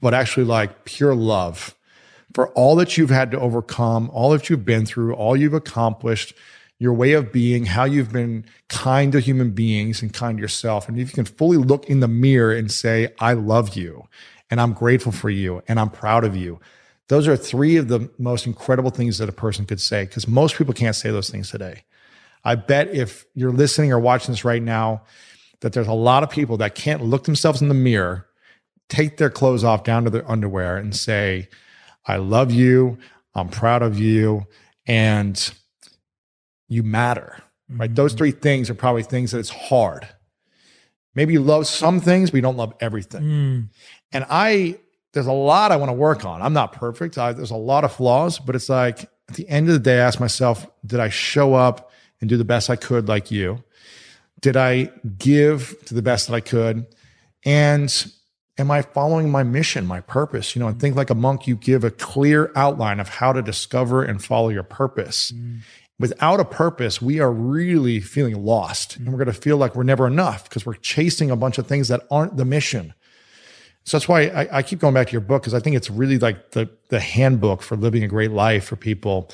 but actually like pure love for all that you've had to overcome, all that you've been through, all you've accomplished, your way of being, how you've been kind to human beings and kind to yourself. And if you can fully look in the mirror and say, I love you and I'm grateful for you and I'm proud of you. Those are three of the most incredible things that a person could say because most people can't say those things today. I bet if you're listening or watching this right now, that there's a lot of people that can't look themselves in the mirror, take their clothes off down to their underwear and say, I love you, I'm proud of you, and you matter. Right? Those three things are probably things that it's hard. Maybe you love some things, but you don't love everything. Mm. And I, there's a lot I want to work on. I'm not perfect. I, there's a lot of flaws, but it's like at the end of the day, I ask myself, did I show up and do the best I could like you? Did I give to the best that I could? And am I following my mission, my purpose? You know, and think like a monk, you give a clear outline of how to discover and follow your purpose. Mm. Without a purpose, we are really feeling lost. And we're going to feel like we're never enough because we're chasing a bunch of things that aren't the mission. So that's why I, I keep going back to your book because I think it's really like the the handbook for living a great life for people.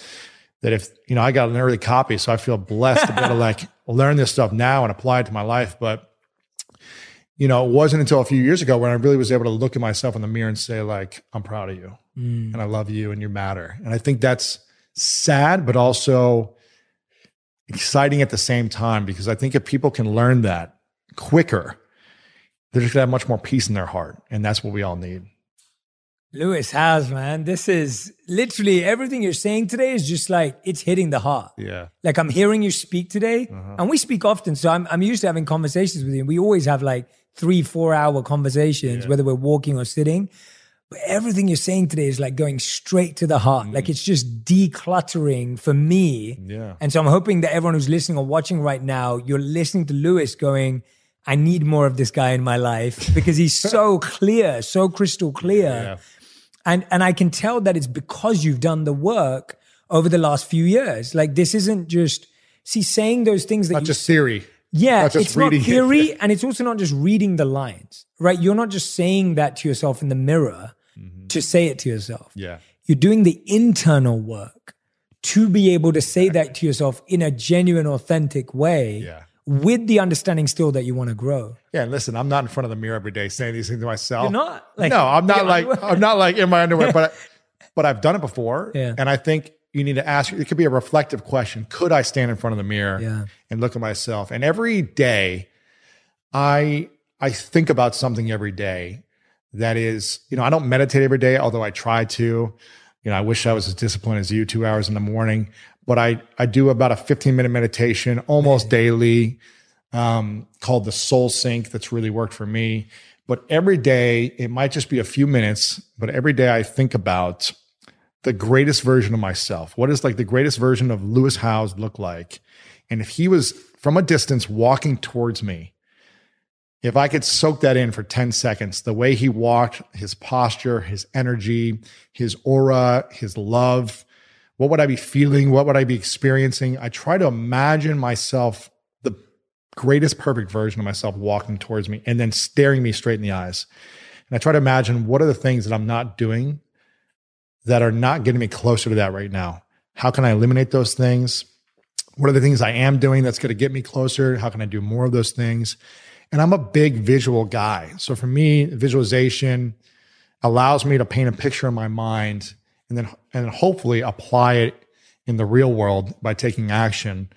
That if you know, I got an early copy, so I feel blessed to be able to like learn this stuff now and apply it to my life. But you know, it wasn't until a few years ago when I really was able to look at myself in the mirror and say, like, I'm proud of you Mm. and I love you and you matter. And I think that's sad, but also exciting at the same time because I think if people can learn that quicker, they're just gonna have much more peace in their heart. And that's what we all need. Lewis Howes, man. This is literally everything you're saying today is just like it's hitting the heart. Yeah. Like I'm hearing you speak today, uh-huh. and we speak often. So I'm I'm used to having conversations with you. We always have like three, four hour conversations, whether we're walking or sitting. But everything you're saying today is like going straight to the heart. Mm. Like it's just decluttering for me. Yeah. And so I'm hoping that everyone who's listening or watching right now, you're listening to Lewis going, I need more of this guy in my life because he's so clear, so crystal clear. Yeah. And and I can tell that it's because you've done the work over the last few years. Like this isn't just see saying those things that Not you just theory. yeah, not just it's not reading it. theory, and it's also not just reading the lines, right? You're not just saying that to yourself in the mirror Mm-hmm. to say it to yourself. Yeah. You're doing the internal work to be able to say that to yourself in a genuine, authentic way Yeah. With the understanding still that you want to grow. Yeah, listen, I'm not in front of the mirror every day saying these things to myself. You're not. Like, no, I'm not like underwear. I'm not like in my underwear, but but I've done it before, Yeah. and I think you need to ask. It could be a reflective question. Could I stand in front of the mirror Yeah. and look at myself? And every day, I I think about something every day that is, you know, I don't meditate every day, although I try to. You know, I wish I was as disciplined as you, two hours in the morning. But I I do about a 15 minute meditation almost daily, um, called the Soul Sync. That's really worked for me. But every day, it might just be a few minutes, but every day I think about the greatest version of myself. what is like the greatest version of Lewis Howes look like? And if he was from a distance walking towards me, if I could soak that in for 10 seconds, the way he walked, his posture, his energy, his aura, his love, what would I be feeling? What would I be experiencing? I try to imagine myself the greatest perfect version of myself walking towards me and then staring me straight in the eyes. And I try to imagine what are the things that I'm not doing that are not getting me closer to that right now? How can I eliminate those things? What are the things I am doing that's going to get me closer? How can I do more of those things? And I'm a big visual guy. So for me, visualization allows me to paint a picture in my mind and then and then hopefully apply it in the real world by taking action.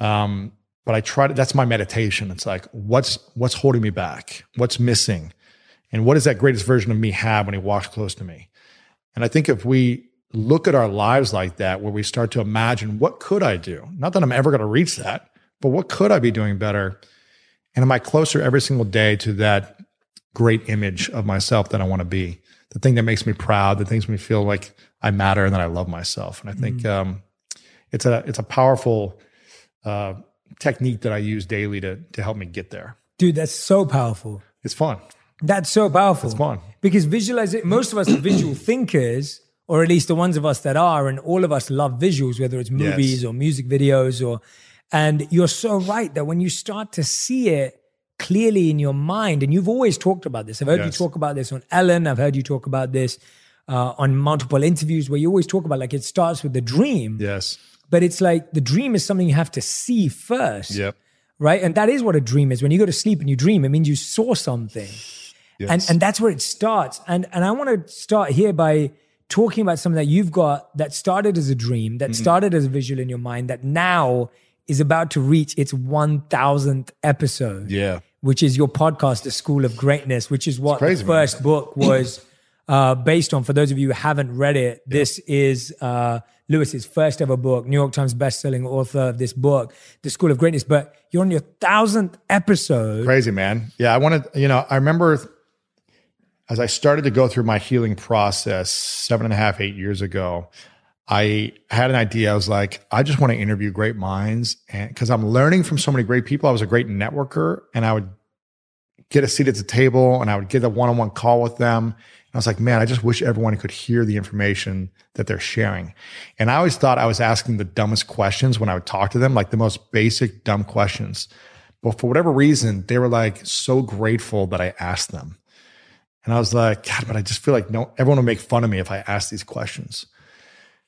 Um, but I try to that's my meditation. It's like what's what's holding me back? What's missing? And what does that greatest version of me have when he walks close to me? And I think if we look at our lives like that, where we start to imagine what could I do? Not that I'm ever going to reach that, but what could I be doing better? And am I closer every single day to that great image of myself that I want to be? The thing that makes me proud, that makes me feel like I matter and that I love myself. And I think um, it's a it's a powerful uh, technique that I use daily to to help me get there. Dude, that's so powerful. It's fun. That's so powerful. It's fun. Because visualizing, most of us are visual thinkers, or at least the ones of us that are, and all of us love visuals, whether it's movies Yes. or music videos or, and you're so right that when you start to see it clearly in your mind, and you've always talked about this. I've heard you talk about this on Ellen. I've heard you talk about this uh, on multiple interviews where you always talk about like it starts with the dream, Yes. but it's like the dream is something you have to see first Yep. right? And that is what a dream is. When you go to sleep and you dream, it means you saw something. Yes. And and that's where it starts. And and I want to start here by talking about something that you've got that started as a dream, Mm-hmm. that started as a visual in your mind, that now is about to reach its 1000th episode, yeah. which is your podcast, The School of Greatness, which is what crazy, the man. first book was uh, based on. For those of you who haven't read it, this is uh, Lewis's first ever book, New York Times bestselling author of this book, The School of Greatness. But you're on your thousandth episode. Crazy, man. Yeah, I wanted, you know, I remember as I started to go through my healing process seven and a half, eight years ago, I had an idea. I was like, I just want to interview great minds. And because I'm learning from so many great people, I was a great networker and I would get a seat at the table and I would get a one on one call with them. And I was like, man, I just wish everyone could hear the information that they're sharing. And I always thought I was asking the dumbest questions when I would talk to them, like the most basic dumb questions. But for whatever reason, they were like so grateful that I asked them. And I was like, God, but I just feel like no, everyone will make fun of me if I ask these questions.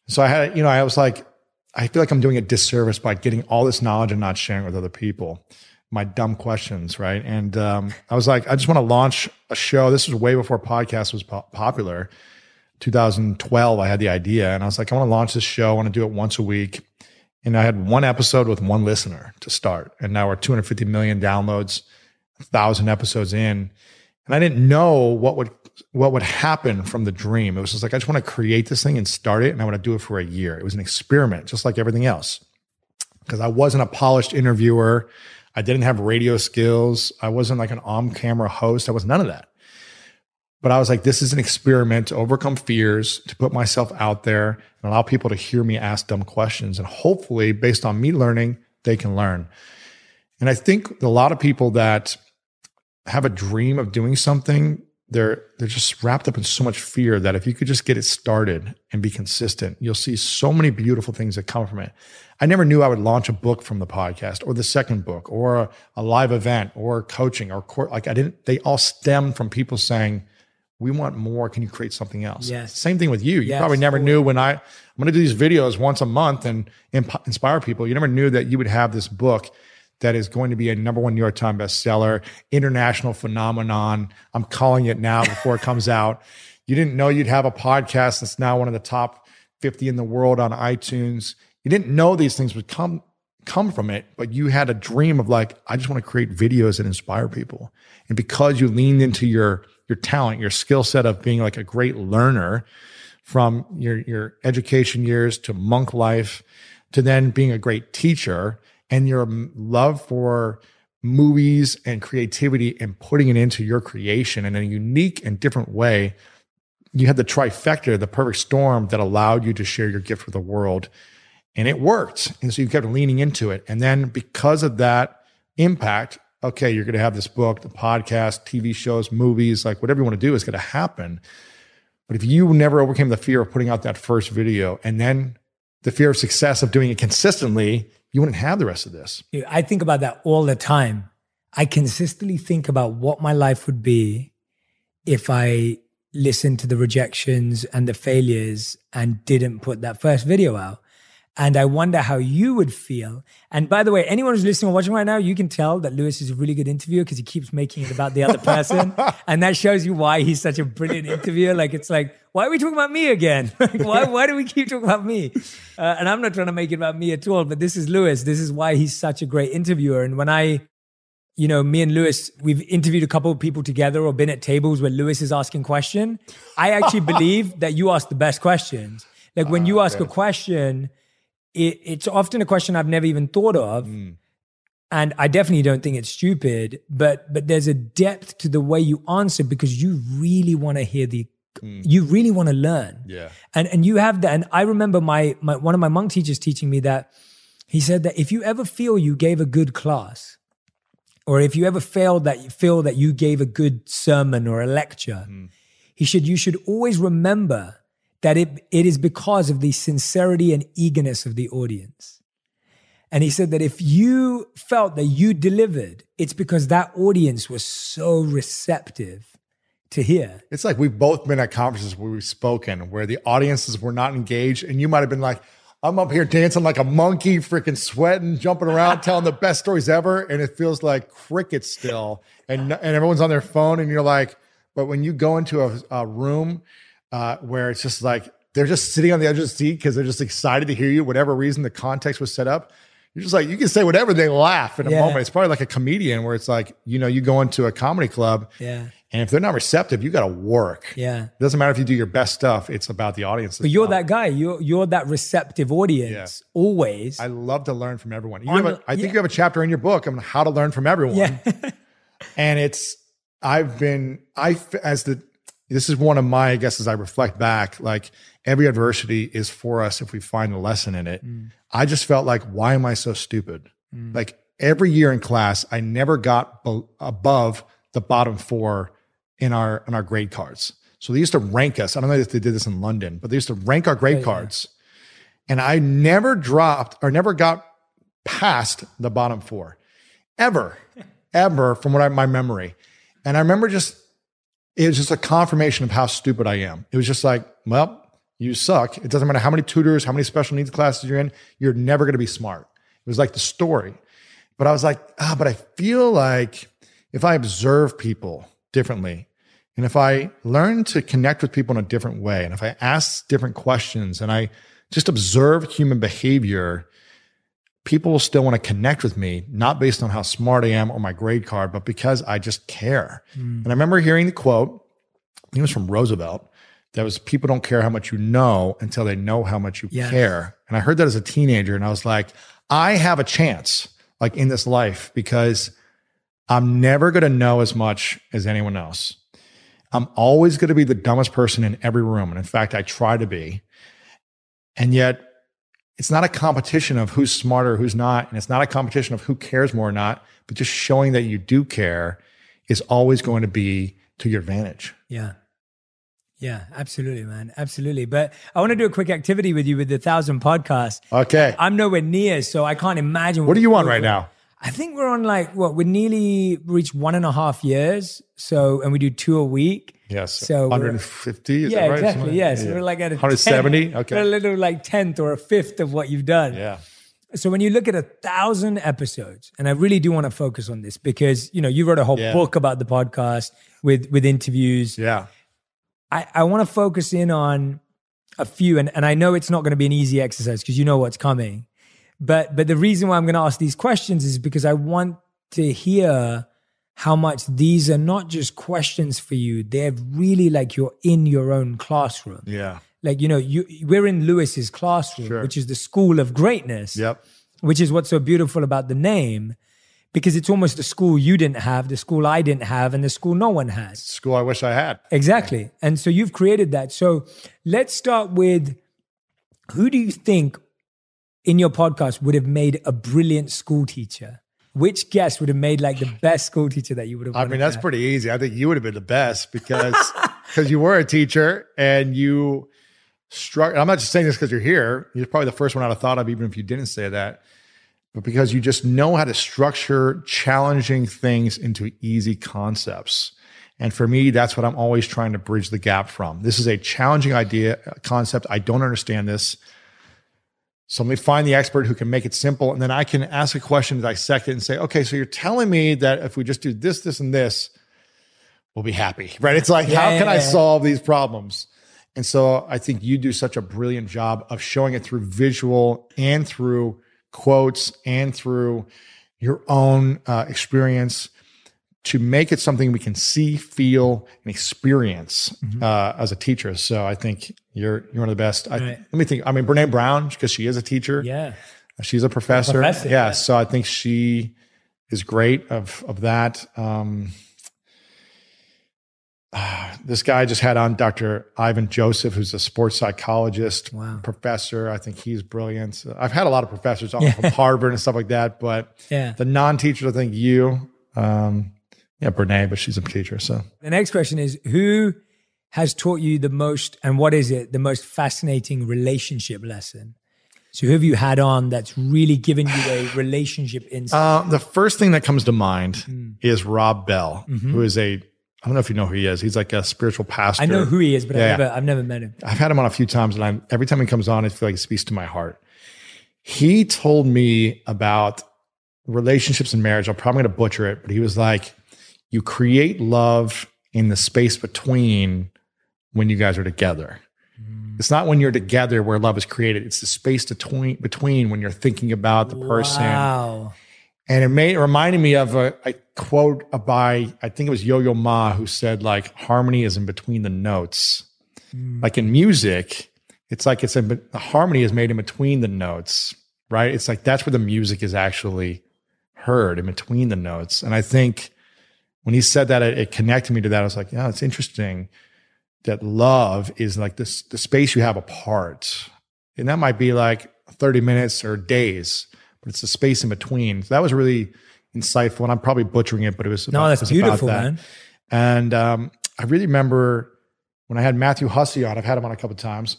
So I had, you know, I was like, I feel like I'm doing a disservice by getting all this knowledge and not sharing with other people my dumb questions, right? And um, I was like, I just want to launch a show. This was way before podcast was po- popular. 2012, I had the idea, and I was like, I want to launch this show. I want to do it once a week. And I had one episode with one listener to start, and now we're 250 million downloads, thousand episodes in, and I didn't know what would what would happen from the dream. It was just like I just want to create this thing and start it, and I want to do it for a year. It was an experiment, just like everything else, because I wasn't a polished interviewer. I didn't have radio skills. I wasn't like an on camera host. I was none of that. But I was like, this is an experiment to overcome fears, to put myself out there and allow people to hear me ask dumb questions. And hopefully, based on me learning, they can learn. And I think a lot of people that have a dream of doing something, they're they're just wrapped up in so much fear that if you could just get it started and be consistent, you'll see so many beautiful things that come from it. I never knew I would launch a book from the podcast or the second book or a, a live event or coaching or court. Like I didn't, they all stem from people saying, we want more. Can you create something else? Yes. Same thing with you. You Yes. probably never knew when I, I'm going to do these videos once a month and imp- inspire people. You never knew that you would have this book that is going to be a number one New York Times bestseller, international phenomenon. I'm calling it now before it comes out. You didn't know you'd have a podcast that's now one of the top 50 in the world on iTunes. You didn't know these things would come come from it, but you had a dream of like, I just want to create videos that inspire people. And because you leaned into your your talent, your skill set of being like a great learner from your your education years to monk life to then being a great teacher and your love for movies and creativity and putting it into your creation in a unique and different way you had the trifecta the perfect storm that allowed you to share your gift with the world. And it worked. And so you kept leaning into it. And then because of that impact okay you're going to have this book the podcast tv shows movies like whatever you want to do is going to happen. But if you never overcame the fear of putting out that first video and then the fear of success of doing it consistently you wouldn't have the rest of this. I think about that all the time. I consistently think about what my life would be if I listened to the rejections and the failures and didn't put that first video out. And I wonder how you would feel. And by the way, anyone who's listening or watching right now, you can tell that Lewis is a really good interviewer because he keeps making it about the other person. and that shows you why he's such a brilliant interviewer. Like, it's like, why are we talking about me again? why, why do we keep talking about me? Uh, and I'm not trying to make it about me at all, but this is Lewis. This is why he's such a great interviewer. And when I, you know, me and Lewis, we've interviewed a couple of people together or been at tables where Lewis is asking question. I actually believe that you ask the best questions. Like when you ah, ask a question, it, it's often a question I've never even thought of. Mm. And I definitely don't think it's stupid, but but there's a depth to the way you answer because you really want to hear the mm. you really want to learn. Yeah. And and you have that. And I remember my, my one of my monk teachers teaching me that he said that if you ever feel you gave a good class, or if you ever failed that you feel that you gave a good sermon or a lecture, mm. he said you should always remember that it, it is because of the sincerity and eagerness of the audience. And he said that if you felt that you delivered, it's because that audience was so receptive to hear. It's like we've both been at conferences where we've spoken where the audiences were not engaged, and you might have been like, I'm up here dancing like a monkey, freaking sweating, jumping around, telling the best stories ever, and it feels like crickets still, and and everyone's on their phone, and you're like, but when you go into a, a room uh, where it's just like they're just sitting on the edge of the seat because they're just excited to hear you, whatever reason the context was set up. You're just like, you can say whatever, they laugh in a yeah. moment. It's probably like a comedian where it's like, you know, you go into a comedy club. Yeah. And if they're not receptive, you got to work. Yeah. It doesn't matter if you do your best stuff. It's about the audience. But you're that guy. You're you're that receptive audience yeah. always. I love to learn from everyone. You have a, I think yeah. you have a chapter in your book on how to learn from everyone. Yeah. and it's I've been I as the this is one of my, I guess, as I reflect back, like every adversity is for us if we find a lesson in it. Mm. I just felt like, why am I so stupid? Mm. Like every year in class, I never got be- above the bottom four in our in our grade cards. So they used to rank us. I don't know if they did this in London, but they used to rank our grade cards. And I never dropped or never got past the bottom four, ever, ever from what I my memory. And I remember just it was just a confirmation of how stupid I am. It was just like, well, you suck. It doesn't matter how many tutors, how many special needs classes you're in, you're never going to be smart. It was like the story. But I was like, ah, but I feel like if I observe people differently, and if I learn to connect with people in a different way, and if I ask different questions and I just observe human behavior, people will still want to connect with me, not based on how smart I am or my grade card, but because I just care. Mm. And I remember hearing the quote, I it was from Roosevelt, that was people don't care how much you know until they know how much you yes. care. And I heard that as a teenager and I was like, I have a chance like in this life because I'm never going to know as much as anyone else. I'm always going to be the dumbest person in every room. And in fact, I try to be. And yet it's not a competition of who's smarter, who's not, and it's not a competition of who cares more or not, but just showing that you do care is always going to be to your advantage. Yeah. Yeah, absolutely, man. Absolutely. But I want to do a quick activity with you with the thousand podcast. Okay. I'm nowhere near, so I can't imagine. What, what are you on right now? I think we're on like what we're nearly reached one and a half years. So and we do two a week. Yes. So 150. yeah, right? exactly. Yes. Yeah. we're like at a 170. 10, okay. We're a little like tenth or a fifth of what you've done. Yeah. So when you look at a thousand episodes, and I really do want to focus on this because you know you wrote a whole Yeah. book about the podcast with with interviews. Yeah. I, I want to focus in on a few, and, and I know it's not going to be an easy exercise because you know what's coming. But but the reason why I'm going to ask these questions is because I want to hear how much these are not just questions for you; they're really like you're in your own classroom. Yeah. Like you know, you we're in Lewis's classroom, Sure. which is the school of greatness Yep. which is what's so beautiful about the name because it's almost the school you didn't have, the school I didn't have, and the school no one has. School I wish I had. Exactly. And so you've created that. So let's start with who do you think in your podcast would have made a brilliant school teacher? Which guest would have made like the best school teacher that you would have? I mean, that's pretty easy. I think you would have been the best because because you were a teacher and you struck. I'm not just saying this because you're here. You're probably the first one I'd have thought of, even if you didn't say that. But because you just know how to structure challenging things into easy concepts. And for me, that's what I'm always trying to bridge the gap from. This is a challenging idea, concept. I don't understand this. So let me find the expert who can make it simple. And then I can ask a question, to dissect it, and say, okay, so you're telling me that if we just do this, this, and this, we'll be happy, right? It's like, Yeah, how yeah, can I solve these problems? And so I think you do such a brilliant job of showing it through visual and through quotes and through your own uh, experience to make it something we can see, feel, and experience Mm-hmm. uh, as a teacher. So I think you're you're one of the best. I, Right. Let me think. I mean, Brene Brown, because she is a teacher. Yeah. She's a professor. professor, yeah, yeah. So I think she is great of of that. Um, ah, this guy just had on Dr. Ivan Joseph, who's a sports psychologist, Wow. professor. I think he's brilliant. I've had a lot of professors on from Harvard and stuff like that, but Yeah. the non-teachers, I think you, um, yeah, Brene, but she's a teacher. So The next question is who has taught you the most, and what is it, the most fascinating relationship lesson? So who have you had on that's really given you a relationship insight? Uh, the first thing that comes to mind Hmm. is Rob Bell, Mm-hmm. who is a I don't know if you know who he is. He's like a spiritual pastor. I know who he is, but Yeah. I've never I've never met him. I've had him on a few times, and I'm every time he comes on, I feel like it speaks to my heart. He told me about relationships and marriage. I'm probably going to butcher it, but he was like, "You create love in the space between when you guys are together. Mm. It's not when you're together where love is created. It's the space between between when you're thinking about the person." Wow. And it made it reminded me of a, a quote by I think it was Yo-Yo Ma who said like harmony is in between the notes. Mm. Like in music, it's like it's in, the harmony is made in between the notes, right? It's like that's where the music is actually heard in between the notes. And I think when he said that, it, it connected me to that. I was like, yeah, it's interesting that love is like this the space you have apart, and that might be like thirty minutes or days, but it's the space in between. So that was really insightful, and I'm probably butchering it, but it was No, about- that's it was about beautiful, that. man. And um, I really remember when I had Matthew Hussey on, I've had him on a couple of times.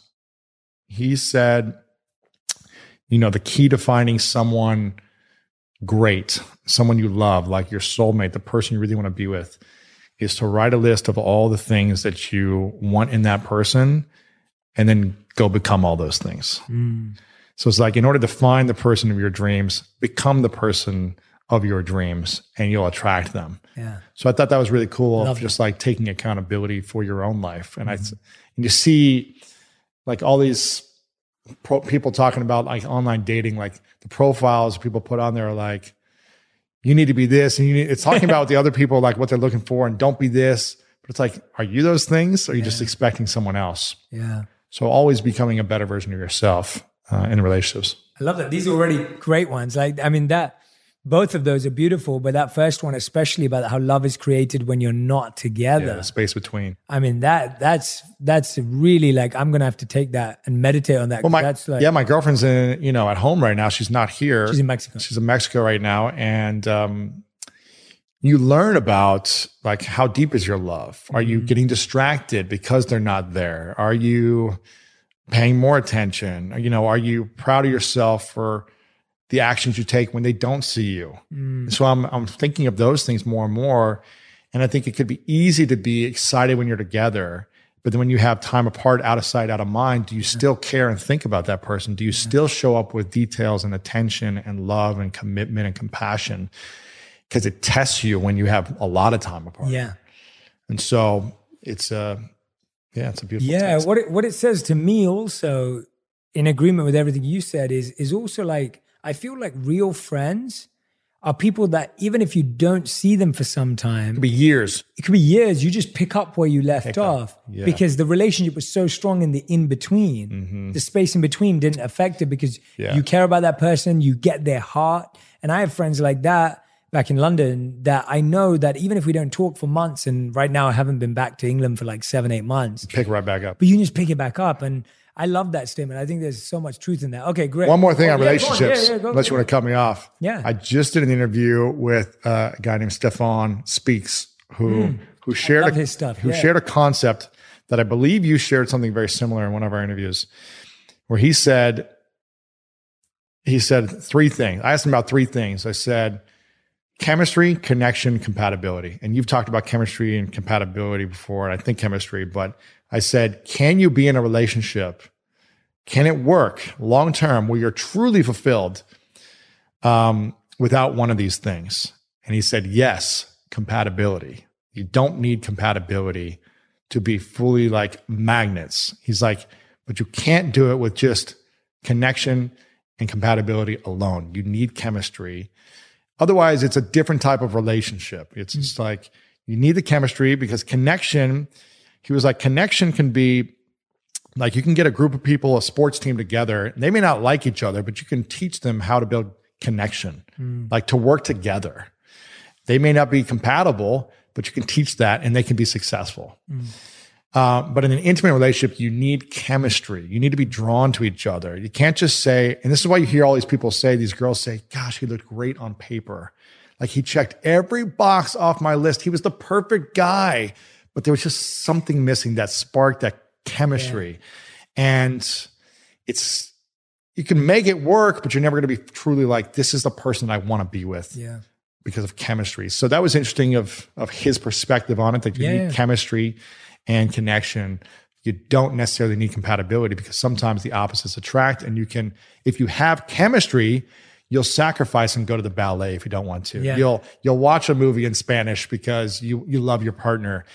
He said, you know, the key to finding someone great, someone you love, like your soulmate, the person you really want to be with, is to write a list of all the things that you want in that person and then go become all those things. Mm. So it's like in order to find the person of your dreams, become the person of your dreams and you'll attract them. Yeah. So I thought that was really cool Love of just like taking accountability for your own life. And I and you see like all these pro- people talking about like online dating, like the profiles people put on there are like, you need to be this, and you need, it's talking about the other people like what they're looking for, and don't be this. But it's like, are you those things? Or are you just expecting someone else? Yeah. So always becoming a better version of yourself uh, in relationships. I love that. These are already great ones. Like, I mean, that both of those are beautiful, but that first one, especially about how love is created when you're not together. Yeah, the space between. I mean, that that's that's really like I'm gonna have to take that and meditate on that. Well, my that's like yeah, my girlfriend's in you know at home right now. She's not here. she's in Mexico. She's in Mexico right now, and um, you learn about like how deep is your love? Are you getting distracted because they're not there? Are you paying more attention? You know, are you proud of yourself for the actions you take when they don't see you? Mm. So I'm I'm thinking of those things more and more, and I think it could be easy to be excited when you're together, But then when you have time apart, out of sight, out of mind, do you still care and think about that person? Do you still show up with details and attention and love and commitment and compassion? Because it tests you when you have a lot of time apart. Yeah. And so it's a, yeah, it's a beautiful. Yeah. test. What it, what it says to me also, in agreement with everything you said, is is also like I feel like real friends are people that even if you don't see them for some time, it Could be years. it could be years. You just pick up where you left Pick off yeah. because the relationship was so strong in the in between. The space in between didn't affect it because Mm-hmm. Yeah. you care about that person, you get their heart. And I have friends like that back in London that I know that even if we don't talk for months, and right now I haven't been back to England for like seven, eight months, Pick right back up. but you can just pick it back up. And I love that statement. I think there's so much truth in that. Okay, great. One more thing Oh, on yeah, relationships, Yeah, yeah, unless you want to cut me off. Yeah. I just did an interview with uh, a guy named Stephan Speaks, who who shared a, his stuff, who shared a concept that I believe you shared something very similar in one of our interviews, where he said he said three things. I asked him about three things. I said chemistry, connection, compatibility. And you've talked about chemistry and compatibility before, and I think chemistry, but I said, can you be in a relationship? Can it work long term where you're truly fulfilled um, without one of these things? And he said, yes, compatibility. You don't need compatibility to be fully like magnets. He's like, but you can't do it with just connection and compatibility alone. You need chemistry. Otherwise, it's a different type of relationship. It's just like you need the chemistry because connection, he was like, connection can be like you can get a group of people, a sports team together, and they may not like each other, but you can teach them how to build connection, like to work together. They may not be compatible, but you can teach that and they can be successful. Uh, but in an intimate relationship, you need chemistry. You need to be drawn to each other. You can't just say, and this is why you hear all these people say, these girls say, gosh, he looked great on paper. Like he checked every box off my list. He was the perfect guy, but there was just something missing that spark, that chemistry. And it's, you can make it work, but you're never going to be truly like, this is the person I want to be with Yeah. because of chemistry. So that was interesting of of his perspective on it that you Yeah, need chemistry and connection. You don't necessarily need compatibility because sometimes the opposites attract and you can if you have chemistry, you'll sacrifice and go to the ballet if you don't want to. Yeah. You'll you'll watch a movie in Spanish because you you love your partner.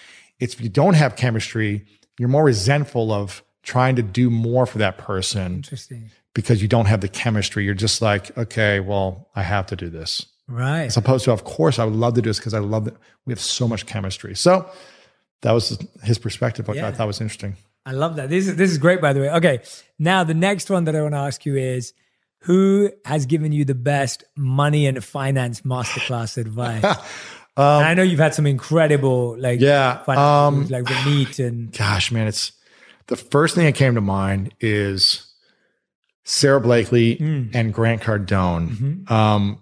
It's if you don't have chemistry, you're more resentful of trying to do more for that person Interesting. because you don't have the chemistry. You're just like, okay, well, I have to do this Right. as opposed to, of course, I would love to do this because I love that we have so much chemistry. So that was his perspective, which Yeah. I thought was interesting. I love that. This is this is great, by the way. Okay, now the next one that I want to ask you is, who has given you the best money and finance masterclass advice? And I know you've had some incredible, like, Um, Yeah, um, like Ramit and Gosh, man, it's the first thing that came to mind is Sara Blakely Mm. and Grant Cardone. Mm-hmm. Um,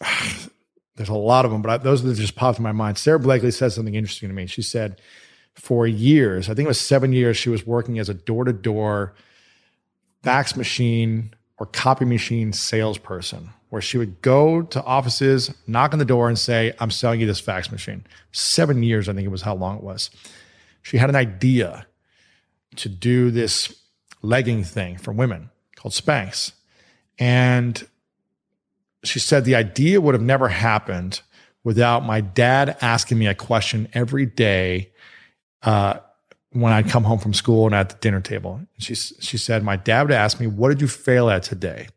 there's a lot of them, but I, those that just popped in my mind. Sara Blakely said something interesting to me. She said, for years, I think it was seven years, she was working as a door to door fax machine or copy machine salesperson, where she would go to offices, knock on the door, and say, I'm selling you this fax machine. Seven years, I think it was how long it was. She had an idea to do this legging thing for women called Spanx. And she said the idea would have never happened without my dad asking me a question every day uh, when I'd come home from school and at the dinner table. She she said my dad would ask me, "What did you fail at today?"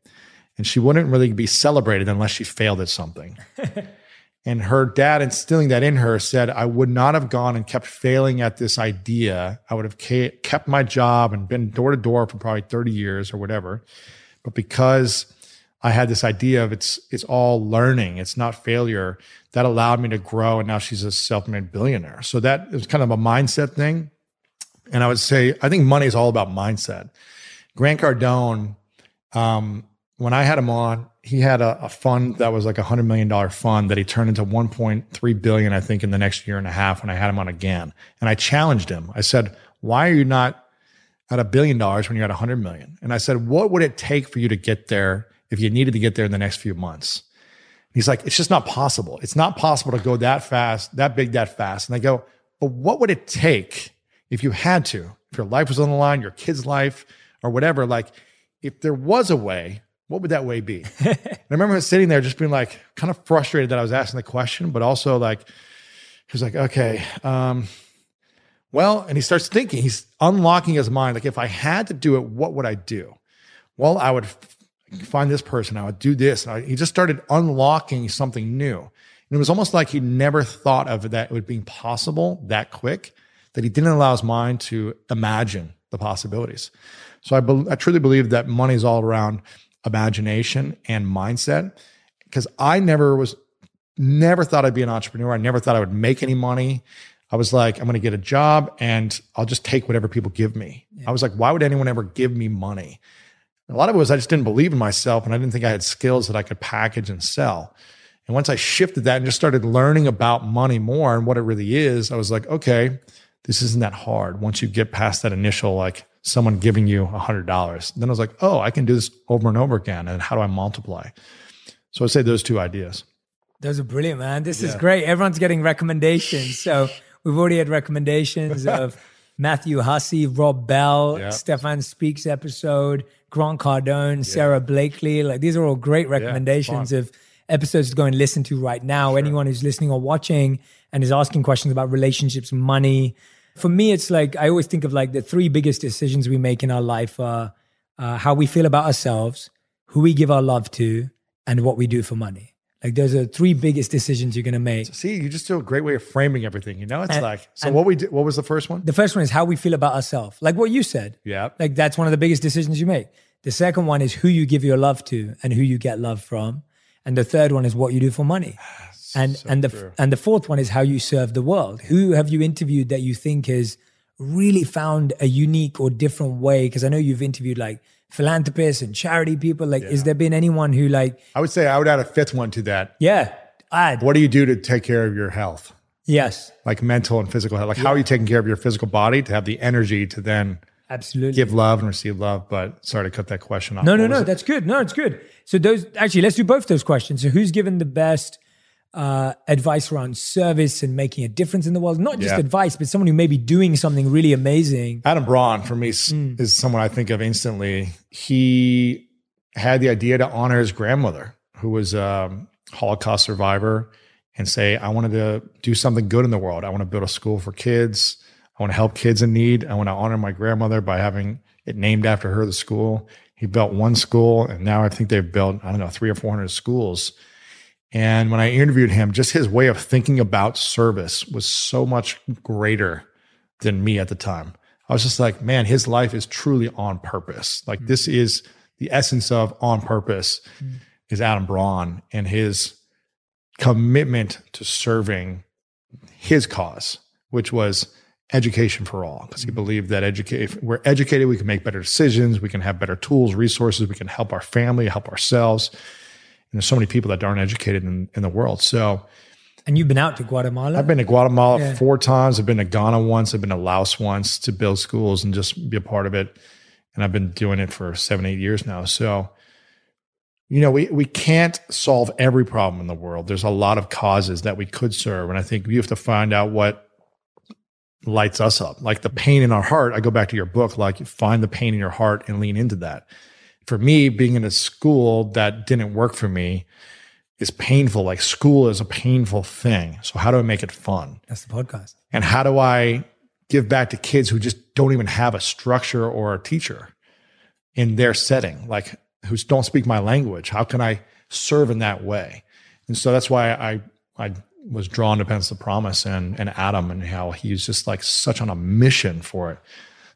And she wouldn't really be celebrated unless she failed at something. and her dad instilling that in her said, "I would not have gone and kept failing at this idea. I would have kept my job and been door to door for probably 30 years or whatever. But because I had this idea of it's it's all learning, it's not failure. That allowed me to grow, and now she's a self-made billionaire. So that it was kind of a mindset thing. And I would say I think money is all about mindset. Grant Cardone, um, when I had him on, he had a, a fund that was like a hundred million dollar fund that he turned into 1.3 billion, I think, in the next year and a half when I had him on again. And I challenged him. I said, "Why are you not at a billion dollars when you're at a hundred million? And I said, "What would it take for you to get there if you needed to get there in the next few months?" He's like, "It's just not possible. It's not possible to go that fast, that big, that fast." And I go, "But what would it take?" If you had to, if your life was on the line, your kid's life, or whatever, like if there was a way, what would that way be? and I remember sitting there just being like kind of frustrated that I was asking the question, but also like, he was like, okay, um, well, and he starts thinking, he's unlocking his mind. Like, if I had to do it, what would I do? Well, I would f- find this person, I would do this. And I, he just started unlocking something new. And it was almost like he never thought of that it would be possible that quick, that he didn't allow his mind to imagine the possibilities. So I, be- I truly believe that money is all around imagination and mindset because I never was, never thought I'd be an entrepreneur. I never thought I would make any money. I was like, I'm going to get a job and I'll just take whatever people give me. I was like, why would anyone ever give me money? A lot of it was I just didn't believe in myself and I didn't think I had skills that I could package and sell. And once I shifted that and just started learning about money more and what it really is, I was like, okay, this isn't that hard. Once you get past that initial, like someone giving you a hundred dollars, then I was like, oh, I can do this over and over again. And how do I multiply? So I'd say those two ideas. Those are brilliant, man. This is great. Everyone's getting recommendations. So we've already had recommendations of Matthew Hussey, Rob Bell, Yeah. Stephan Speaks episode, Grant Cardone, Sara Blakely. Like these are all great recommendations of episodes to go and listen to right now. Anyone who's listening or watching and is asking questions about relationships, money. For me, it's like I always think of like the three biggest decisions we make in our life are uh, how we feel about ourselves, who we give our love to, and what we do for money. Like those are three biggest decisions you're gonna make. See, you just do a great way of framing everything. You know, it's And- like, so what we did, what was the first one? The first one is how we feel about ourselves, like what you said. Yeah. Like that's one of the biggest decisions you make. The second one is who you give your love to and who you get love from. And the third one is what you do for money. And So and the true. and the fourth one is how you serve the world. Who have you interviewed that you think has really found a unique or different way? Because I know you've interviewed like philanthropists and charity people. Like, is there been anyone who like, I would say I would add a fifth one to that. yeah, add What do you do to take care of your health? yes, Like mental and physical health. Like how are you taking care of your physical body to have the energy to then absolutely. give love and receive love? But sorry to cut that question off. No, no, no. it? That's good. No, it's good. So those actually, let's do both those questions. So who's given the best uh, advice around service and making a difference in the world? Not just Yeah. advice, but someone who may be doing something really amazing. Adam Braun for me Mm. is someone I think of instantly. He had the idea to honor his grandmother, who was a Holocaust survivor, and say, I wanted to do something good in the world. I want to build a school for kids. I want to help kids in need. I want to honor my grandmother by having it named after her, the school. He built one school, and now I think they've built, I don't know, three or 400 schools. And when I interviewed him, just his way of thinking about service was so much greater than me at the time. I was just like, man, his life is truly on purpose. Like this mm. is the essence of on purpose mm. is Adam Braun and his commitment to serving his cause, which was education for all, because he mm. believed that educate if we're educated, we can make better decisions, we can have better tools, resources, we can help our family, help ourselves. And there's so many people that aren't educated in, in the world. So And you've been out to Guatemala. I've been to Guatemala Yeah. four times. I've been to Ghana once. I've been to Laos once to build schools and just be a part of it. And I've been doing it for seven, eight years now. So, you know, we, we can't solve every problem in the world. There's a lot of causes that we could serve. And I think we have to find out what lights us up. Like the pain in our heart. I go back to your book, like find the pain in your heart and lean into that. For me, being in a school that didn't work for me is painful. Like school is a painful thing. So how do I make it fun? That's the podcast. And how do I give back to kids who just don't even have a structure or a teacher in their setting, like who don't speak my language? How can I serve in that way? And so that's why I I was drawn to Pencil Promise and and Adam and how he's just like such on a mission for it.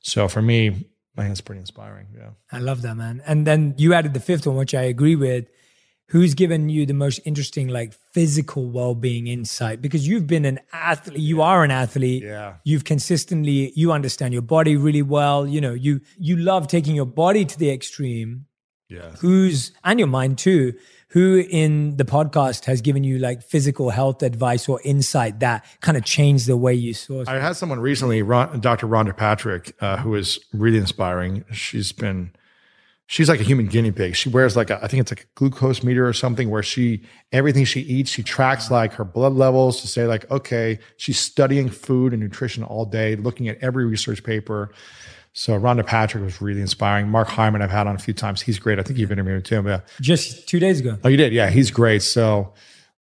So for me, I think it's pretty inspiring. Yeah. I love that, man. And then you added the fifth one, which I agree with. Who's given you the most interesting, like physical well being insight? Because you've been an athlete, you are an athlete. Yeah. You've consistently, you understand your body really well. You know, you you love taking your body to the extreme. Yeah. Who's and your mind too? Who in the podcast has given you like physical health advice or insight that kind of changed the way you saw? I had someone recently, Ron, Dr. Rhonda Patrick, uh, who is really inspiring. She's been she's like a human guinea pig. She wears like a, I think it's like a glucose meter or something where she everything she eats, she tracks like her blood levels to say like, okay, she's studying food and nutrition all day, looking at every research paper. So Rhonda Patrick was really inspiring. Mark Hyman, I've had on a few times. He's great. I think you've interviewed him too. Yeah. Just two days ago. Oh, you did? Yeah, he's great. So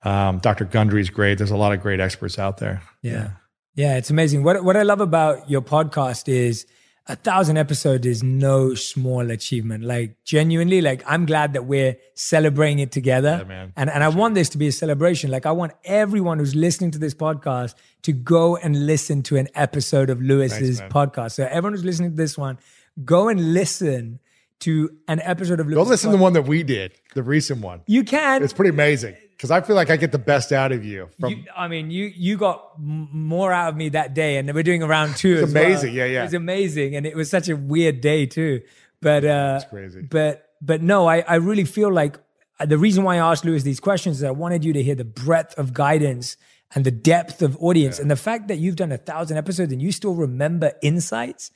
um, Dr. Gundry's great. There's a lot of great experts out there. Yeah. yeah. Yeah, it's amazing. What what I love about your podcast is a thousand episodes is no small achievement. Like genuinely, like I'm glad that we're celebrating it together. Yeah, man. And and I want this to be a celebration. Like I want everyone who's listening to this podcast to go and listen to an episode of Lewis's Thanks, podcast. So everyone who's listening to this one, go and listen to an episode of Lewis. Go listen podcast. to the one that we did, the recent one. You can. It's pretty amazing because I feel like I get the best out of you. From, you I mean, you you got m- more out of me that day, and we're doing a round two. It's amazing, well. yeah, yeah. It was amazing, and it was such a weird day too. But uh, That's crazy. But but no, I I really feel like uh, the reason why I asked Lewis these questions is I wanted you to hear the breadth of guidance and the depth of audience, yeah. and the fact that you've done a thousand episodes and you still remember insights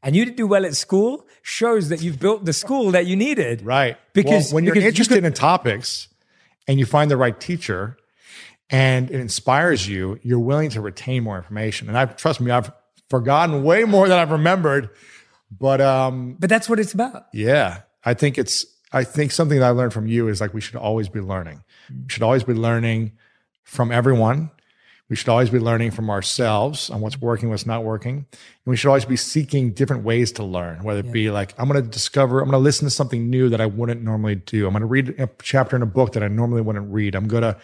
and you did do well at school shows that you've built the school that you needed. Right. Because well, when you're interested you could, in topics and you find the right teacher and it inspires you, you're willing to retain more information. And I trust me, I've forgotten way more than I've remembered. But um But that's what it's about. Yeah. I think it's I think something that I learned from you is like we should always be learning. We should always be learning from everyone. We should always be learning from ourselves on what's working, what's not working. And we should always be seeking different ways to learn, whether it yeah. be like, I'm going to discover, I'm going to listen to something new that I wouldn't normally do. I'm going to read a chapter in a book that I normally wouldn't read. I'm going to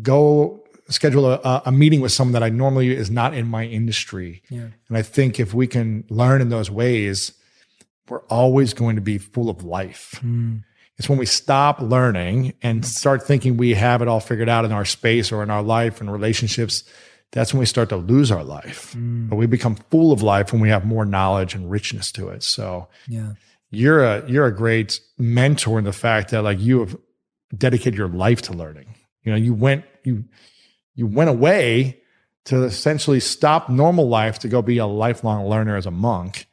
go schedule a, a meeting with someone that I normally is not in my industry. Yeah. And I think if we can learn in those ways, we're always going to be full of life. Mm. It's when we stop learning and start thinking we have it all figured out in our space or in our life and relationships. That's when we start to lose our life. Mm. But we become full of life when we have more knowledge and richness to it. So yeah. You're a you're a great mentor in the fact that like you have dedicated your life to learning. You know, you went you you went away to essentially stop normal life to go be a lifelong learner as a monk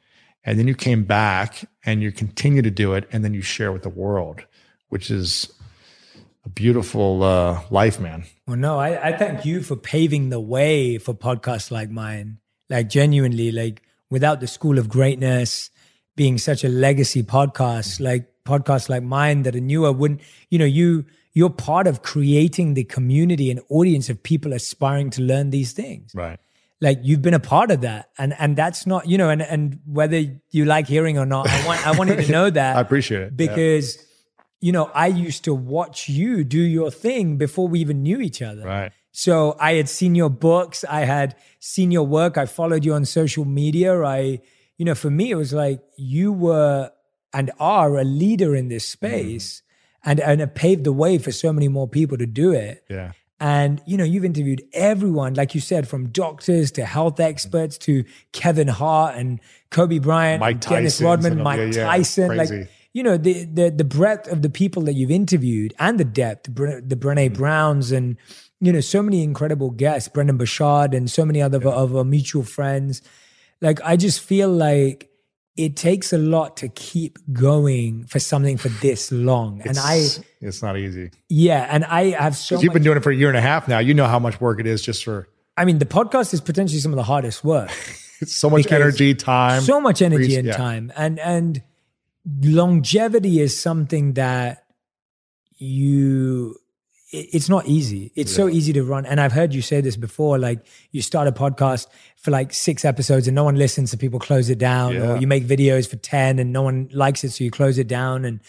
and then you came back and you continue to do it and then you share with the world which is a beautiful uh, life man. Well no I, I thank you for paving the way for podcasts like mine. Like genuinely like without the school of greatness being such a legacy podcast like podcasts like mine that a newer wouldn't you know you you're part of creating the community and audience of people aspiring to learn these things. Right like you've been a part of that. And and that's not you know and and whether you like hearing or not i want i wanted to know that i appreciate it. Because yeah. you know i used to watch you do your thing before we even knew each other. Right. So i had seen your books. I had seen your work. I followed you on social media. I you know for me it was like you were and are a leader in this space mm. and and it paved the way for so many more people to do it. Yeah and you know, you've interviewed everyone, like you said, from doctors to health experts to Kevin Hart and Kobe Bryant, Mike Dennis Rodman, Mike yeah, yeah, Tyson. Crazy. Like you know, the the the breadth of the people that you've interviewed and the depth, the Brene mm. Browns and you know, so many incredible guests, Brendon Burchard and so many other yeah. of our mutual friends. Like I just feel like it takes a lot to keep going for something for this long. It's, and I, it's not easy. Yeah. And I have so You've been doing it for a year and a half now. You know how much work it is just for. I mean, the podcast is potentially some of the hardest work. it's so much energy, time. So much energy and yeah. time. And, and longevity is something that you it's not easy. It's yeah. so easy to run. And I've heard you say this before like you start a podcast for like six episodes and no one listens, so people close it down. Yeah. Or you make videos for 10 and no one likes it, so you close it down. And,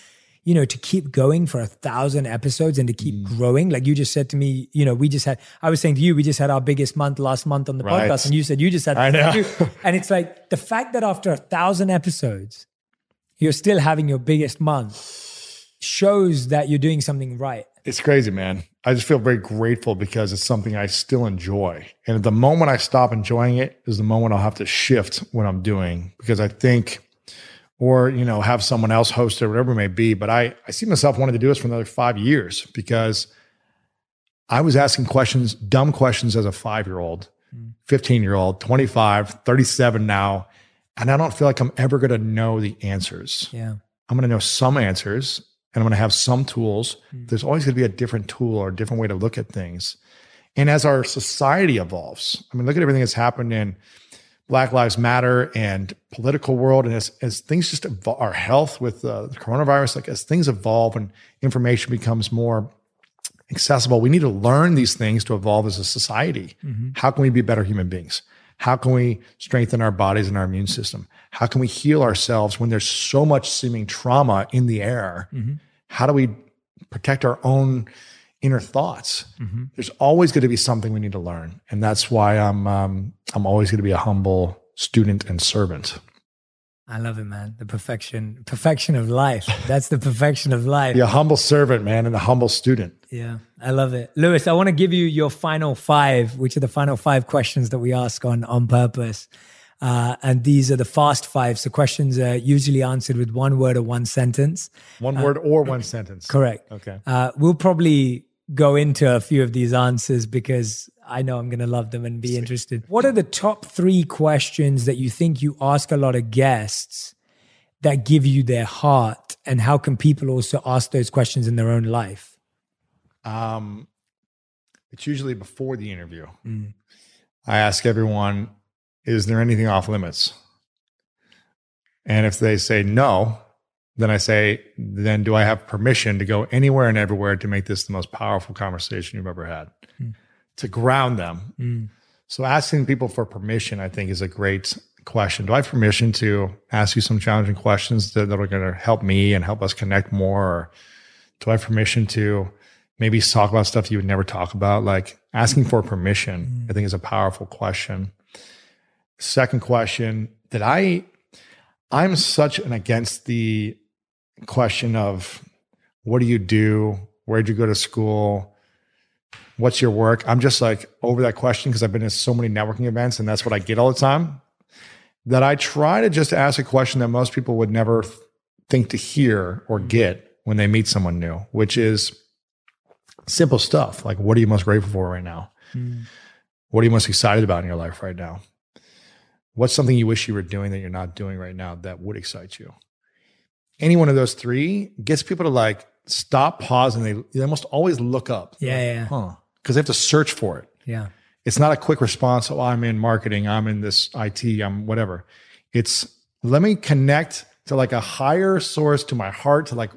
you know, to keep going for a thousand episodes and to keep mm. growing, like you just said to me, you know, we just had, I was saying to you, we just had our biggest month last month on the right. podcast. And you said you just had, I know. and it's like the fact that after a thousand episodes, you're still having your biggest month shows that you're doing something right. It's crazy, man. I just feel very grateful because it's something I still enjoy. And the moment I stop enjoying it is the moment I'll have to shift what I'm doing because I think, or, you know, have someone else host it, whatever it may be. But I, I see myself wanting to do this for another five years because I was asking questions, dumb questions as a five year old, hmm. 15 year old, 25, 37 now. And I don't feel like I'm ever going to know the answers. Yeah. I'm going to know some answers and I'm going to have some tools. Mm. There's always going to be a different tool or a different way to look at things. And as our society evolves, I mean, look at everything that's happened in Black Lives Matter and political world, and as, as things just evolve, our health with uh, the coronavirus, like as things evolve and information becomes more accessible, we need to learn these things to evolve as a society. Mm-hmm. How can we be better human beings? How can we strengthen our bodies and our immune system? How can we heal ourselves when there's so much seeming trauma in the air? Mm-hmm. How do we protect our own inner thoughts? Mm-hmm. There's always going to be something we need to learn, and that's why I'm um, I'm always going to be a humble student and servant. I love it, man. The perfection, perfection of life. That's the perfection of life. Be a humble servant, man, and a humble student. Yeah, I love it. Lewis, I want to give you your final five, which are the final five questions that we ask on on purpose. Uh, and these are the fast five. So questions are usually answered with one word or one sentence. One word uh, or one sentence. Correct. Okay. Uh, we'll probably go into a few of these answers because I know I'm going to love them and be Sweet. interested. What are the top three questions that you think you ask a lot of guests that give you their heart? And how can people also ask those questions in their own life? Um, it's usually before the interview. Mm. I ask everyone, is there anything off limits? And if they say no, then I say, then do I have permission to go anywhere and everywhere to make this the most powerful conversation you've ever had? Mm to ground them. Mm. So asking people for permission, I think, is a great question. Do I have permission to ask you some challenging questions that, that are going to help me and help us connect more? Or do I have permission to maybe talk about stuff you would never talk about? Like asking for permission, mm. I think is a powerful question. Second question that I, I'm such an against the question of what do you do? Where'd you go to school? What's your work? I'm just like over that question because I've been in so many networking events and that's what I get all the time. That I try to just ask a question that most people would never think to hear or mm-hmm. get when they meet someone new, which is simple stuff like what are you most grateful for right now? Mm. What are you most excited about in your life right now? What's something you wish you were doing that you're not doing right now that would excite you? Any one of those three gets people to like stop, pause, and they, they almost always look up. Yeah, like, yeah. Huh because they have to search for it. Yeah. It's not a quick response. Oh, I'm in marketing. I'm in this IT. I'm whatever. It's let me connect to like a higher source to my heart to like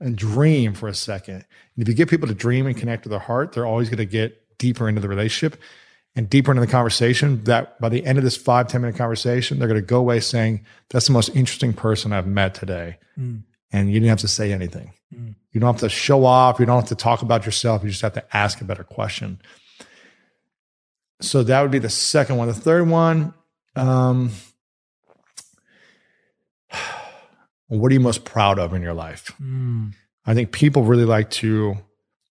and dream for a second. And if you get people to dream and connect to their heart, they're always going to get deeper into the relationship and deeper into the conversation. That by the end of this five ten minute conversation, they're going to go away saying, That's the most interesting person I've met today. Mm. And you didn't have to say anything. Mm. You don't have to show off. You don't have to talk about yourself. You just have to ask a better question. So that would be the second one. The third one, um, what are you most proud of in your life? Mm. I think people really like to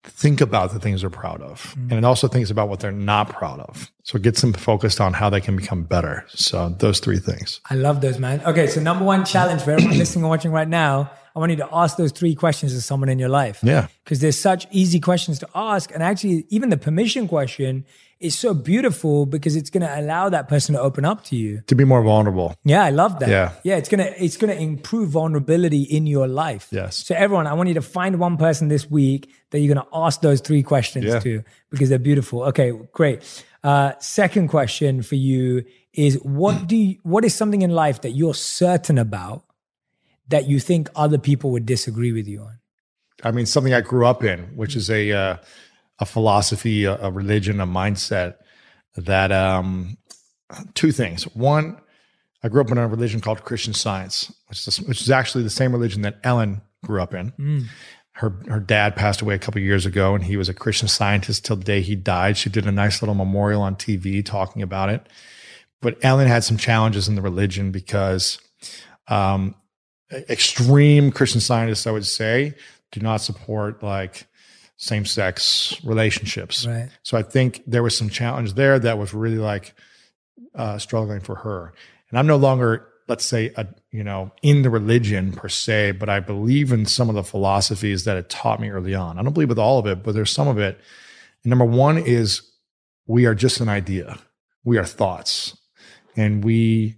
think about the things they're proud of. Mm. And it also thinks about what they're not proud of. So it gets them focused on how they can become better. So those three things. I love those, man. Okay. So number one challenge for everyone listening and watching right now I want you to ask those three questions to someone in your life. Yeah. Because there's such easy questions to ask. And actually, even the permission question is so beautiful because it's going to allow that person to open up to you. To be more vulnerable. Yeah, I love that. Yeah. Yeah, it's going to it's going to improve vulnerability in your life. Yes. So everyone, I want you to find one person this week that you're going to ask those three questions yeah. to because they're beautiful. Okay, great. Uh, second question for you is what do you, what is something in life that you're certain about that you think other people would disagree with you on? I mean, something I grew up in, which is a uh, a philosophy, a, a, religion, a mindset that um, two things. One, I grew up in a religion called Christian Science, which is which is actually the same religion that Ellen grew up in. Mm. Her her dad passed away a couple years ago, and he was a Christian Scientist till the day he died. She did a nice little memorial on TV talking about it. But Ellen had some challenges in the religion because um, extreme Christian scientists, I would say, do not support like same sex relationships. Right. So I think there was some challenge there that was really like uh, struggling for her. And I'm no longer, let's say, a, you know, in the religion per se, but I believe in some of the philosophies that it taught me early on. I don't believe with all of it, but there's some of it. And number one is we are just an idea. We are thoughts, and we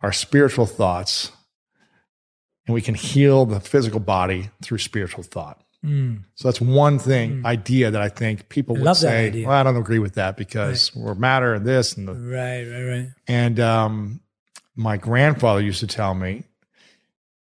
are spiritual thoughts and we can heal the physical body through spiritual thought. So that's one thing idea that I think people would say, "Well, I don't agree with that because we're matter and this and the Right, right, right. and um, my grandfather used to tell me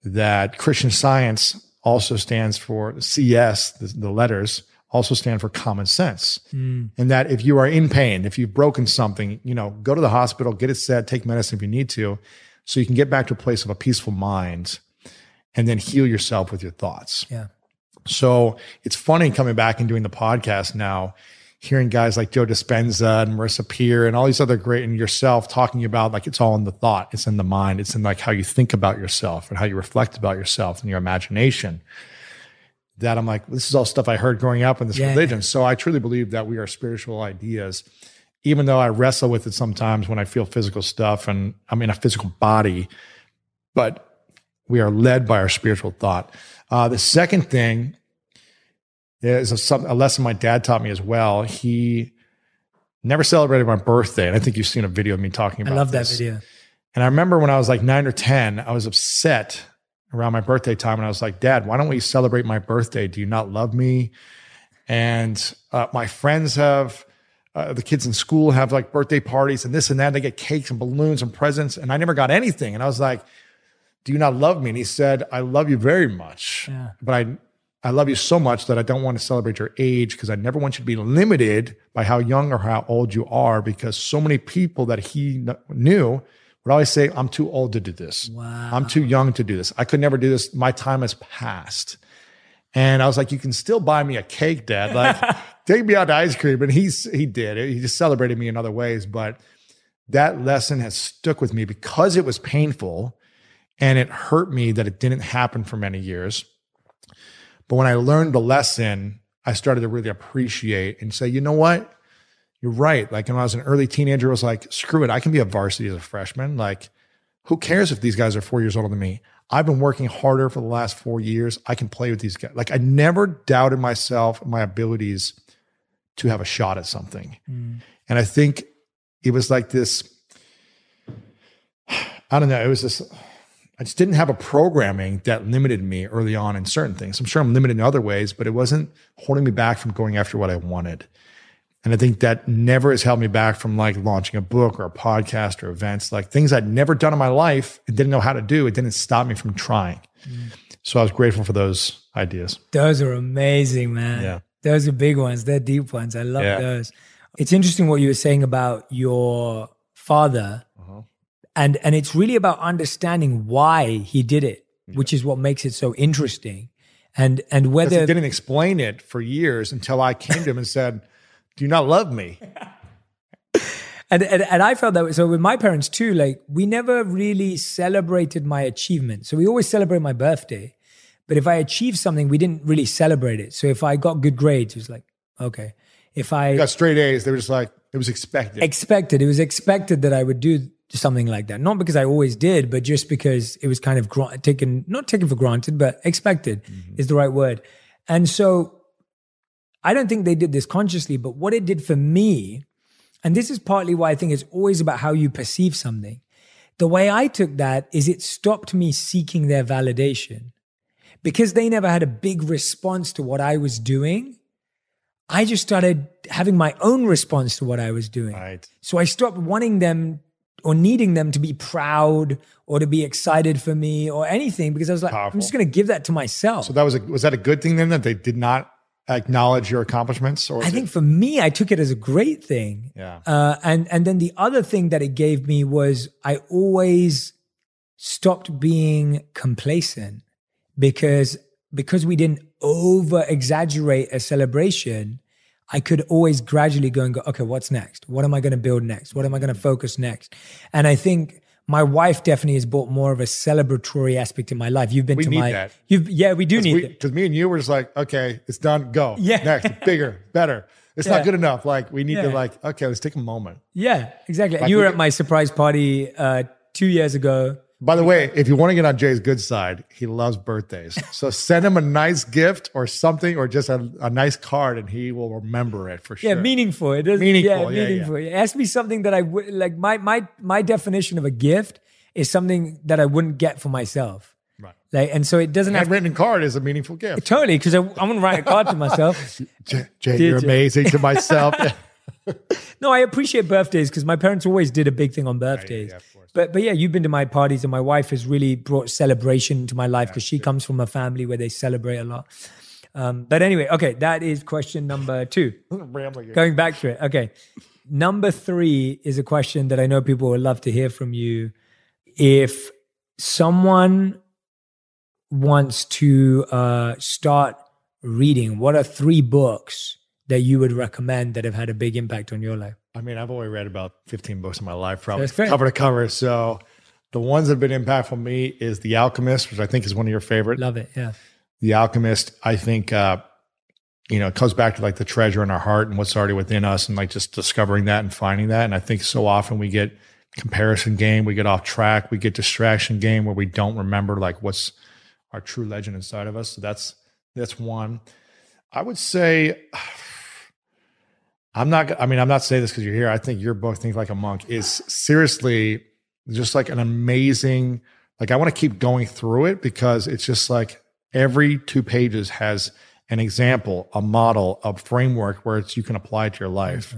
that Christian science also stands for CS, the, the letters also stand for common sense. And that if you are in pain, if you've broken something, you know, go to the hospital, get it set, take medicine if you need to, so you can get back to a place of a peaceful mind and then heal yourself with your thoughts. Yeah. So it's funny coming back and doing the podcast now, hearing guys like Joe Dispenza and Marissa Peer and all these other great and yourself talking about like it's all in the thought, it's in the mind, it's in like how you think about yourself and how you reflect about yourself and your imagination. That I'm like, this is all stuff I heard growing up in this Yeah. religion. So I truly believe that we are spiritual ideas, even though I wrestle with it sometimes when I feel physical stuff and I'm in a physical body, but we are led by our spiritual thought. Uh, the second thing is a, a lesson my dad taught me as well. He never celebrated my birthday. And I think you've seen a video of me talking about I love that video. And I remember when I was like nine or 10, I was upset around my birthday time. And I was like, Dad, why don't we celebrate my birthday? Do you not love me? And uh, my friends have, uh, the kids in school have like birthday parties and this and that. They get cakes and balloons and presents. And I never got anything. And I was like, Do you not love me? And he said, I love you very much. Yeah. But I, I love you so much that I don't want to celebrate your age because I never want you to be limited by how young or how old you are because so many people that he kn- knew would always say, I'm too old to do this. Wow. I'm too young to do this. I could never do this. My time has passed. And I was like, you can still buy me a cake, Dad. Like, take me out to ice cream. And he's he did. He just celebrated me in other ways. But that lesson has stuck with me because it was painful and it hurt me that it didn't happen for many years. But when I learned the lesson, I started to really appreciate and say, you know what? You're right. Like when I was an early teenager, I was like, screw it. I can be a varsity as a freshman. Like, who cares if these guys are four years older than me? I've been working harder for the last four years. I can play with these guys. Like I never doubted myself, my abilities to have a shot at something. Mm. And I think it was like this. I don't know. It was this. I just didn't have a programming that limited me early on in certain things. I'm sure I'm limited in other ways, but it wasn't holding me back from going after what I wanted. And I think that never has held me back from like launching a book or a podcast or events, like things I'd never done in my life and didn't know how to do. It didn't stop me from trying. Mm. So I was grateful for those ideas. Those are amazing, man. Yeah. Those are big ones. They're deep ones. I love Yeah. those. It's interesting what you were saying about your father. And and it's really about understanding why he did it, which is what makes it so interesting. And and whether he didn't explain it for years until I came to him and said, Do you not love me? and, and and I felt that way. So with my parents too, like we never really celebrated my achievement. So we always celebrate my birthday, but if I achieved something, we didn't really celebrate it. So if I got good grades, it was like okay. If I got straight A's. They were just like, it was expected. expected, it was expected that I would do something like that. Not because I always did, but just because it was kind of gra- taken, not taken for granted, but expected mm-hmm. is the right word. And so I don't think they did this consciously, but what it did for me, and this is partly why I think it's always about how you perceive something. The way I took that is it stopped me seeking their validation. Because they never had a big response to what I was doing, I just started having my own response to what I was doing. right. So I stopped wanting them or needing them to be proud or to be excited for me or anything because I was like, I'm just going to give that to myself. So that was a was that a good thing then that they did not acknowledge your accomplishments? Or I it- think for me, I took it as a great thing. Yeah. Uh, and and then the other thing that it gave me was I always stopped being complacent because because we didn't over exaggerate a celebration. I could always gradually go and go, okay, what's next? What am I going to build next? What am I going to focus next? And I think my wife definitely has brought more of a celebratory aspect in my life. You've been We to need my, that. you've yeah, we do need it. because me and you were just like, okay, it's done, go. Yeah. Next, bigger, better. It's Yeah. not good enough. Like we need to like, okay, let's take a moment. Yeah, exactly. Like you were at my surprise party uh, two years ago. By the way, if you want to get on Jay's good side, he loves birthdays. So send him a nice gift or something, or just a, a nice card, and he will remember it for sure. Yeah, meaningful. It doesn't. Meaningful, Yeah, yeah, meaningful. Has to be something that I would like. My my my definition of a gift is something that I wouldn't get for myself. Right. Like, and so it doesn't have Handwritten card is a meaningful gift. totally because I'm going to write a card to myself. Jay, Jay you're you? amazing to myself. No, I appreciate birthdays because my parents always did a big thing on birthdays. yeah, course. But but yeah, you've been to my parties, and my wife has really brought celebration to my life because she comes from a family where they celebrate a lot. Um, but anyway, okay, that is question number two. Rambling. Going back to it, okay. Number three is a question that I know people would love to hear from you. If someone wants to uh, start reading, what are three books that you would recommend that have had a big impact on your life? I mean, I've only read about 15 books in my life, probably cover to cover. So the ones that have been impactful on me is The Alchemist, which I think is one of your favorite. Love it. Yeah. The Alchemist, I think, uh, you know, it comes back to like the treasure in our heart and what's already within us and like just discovering that and finding that. And I think so often we get comparison game, we get off track, we get distraction game where we don't remember like what's our true legend inside of us. So that's that's one. I would say I'm not I mean, I'm not saying this because you're here. I think your book, Think Like a Monk, is seriously just like an amazing, like I want to keep going through it because it's just like every two pages has an example, a model, a framework where it's you can apply it to your life.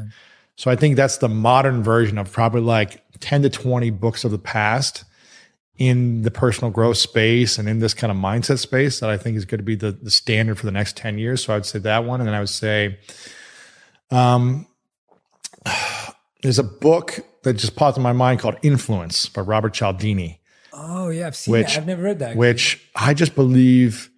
So I think that's the modern version of probably like 10 to 20 books of the past in the personal growth space and in this kind of mindset space that I think is going to be the, the standard for the next 10 years. So I would say that one. And then I would say, um, there's a book that just popped in my mind called Influence by Robert Cialdini Oh yeah, I've seen Which- it. I've never read that. which I just believe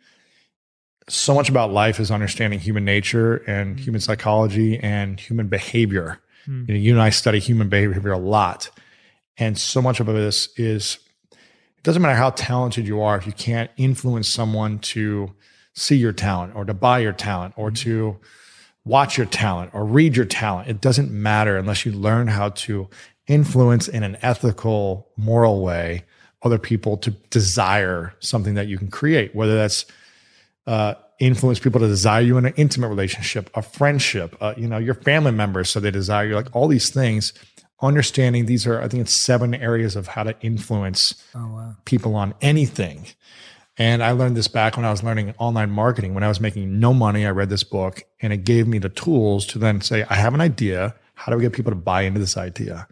so much about life is understanding human nature and hmm. human psychology and human behavior. Hmm. You, know, you and I study human behavior a lot. And so much of this is it doesn't matter how talented you are if you can't influence someone to see your talent or to buy your talent or hmm. to watch your talent or read your talent. It doesn't matter unless you learn how to influence in an ethical, moral way other people to desire something that you can create, whether that's uh, influence people to desire you in an intimate relationship, a friendship, uh, you know, your family members, so they desire you, like all these things. Understanding these are, I think it's seven areas of how to influence oh wow. people on anything. And I learned this back when I was learning online marketing. When I was making no money, I read this book and it gave me the tools to then say, I have an idea. How do we get people to buy into this idea?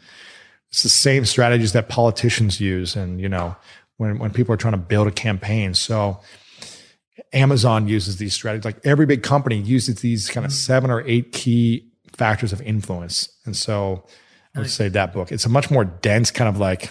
It's the same strategies that politicians use. And, you know, when, when people are trying to build a campaign. So Amazon uses these strategies. Like every big company uses these kind of mm. seven or eight key factors of influence. And so I would say that book. It's a much more dense kind of like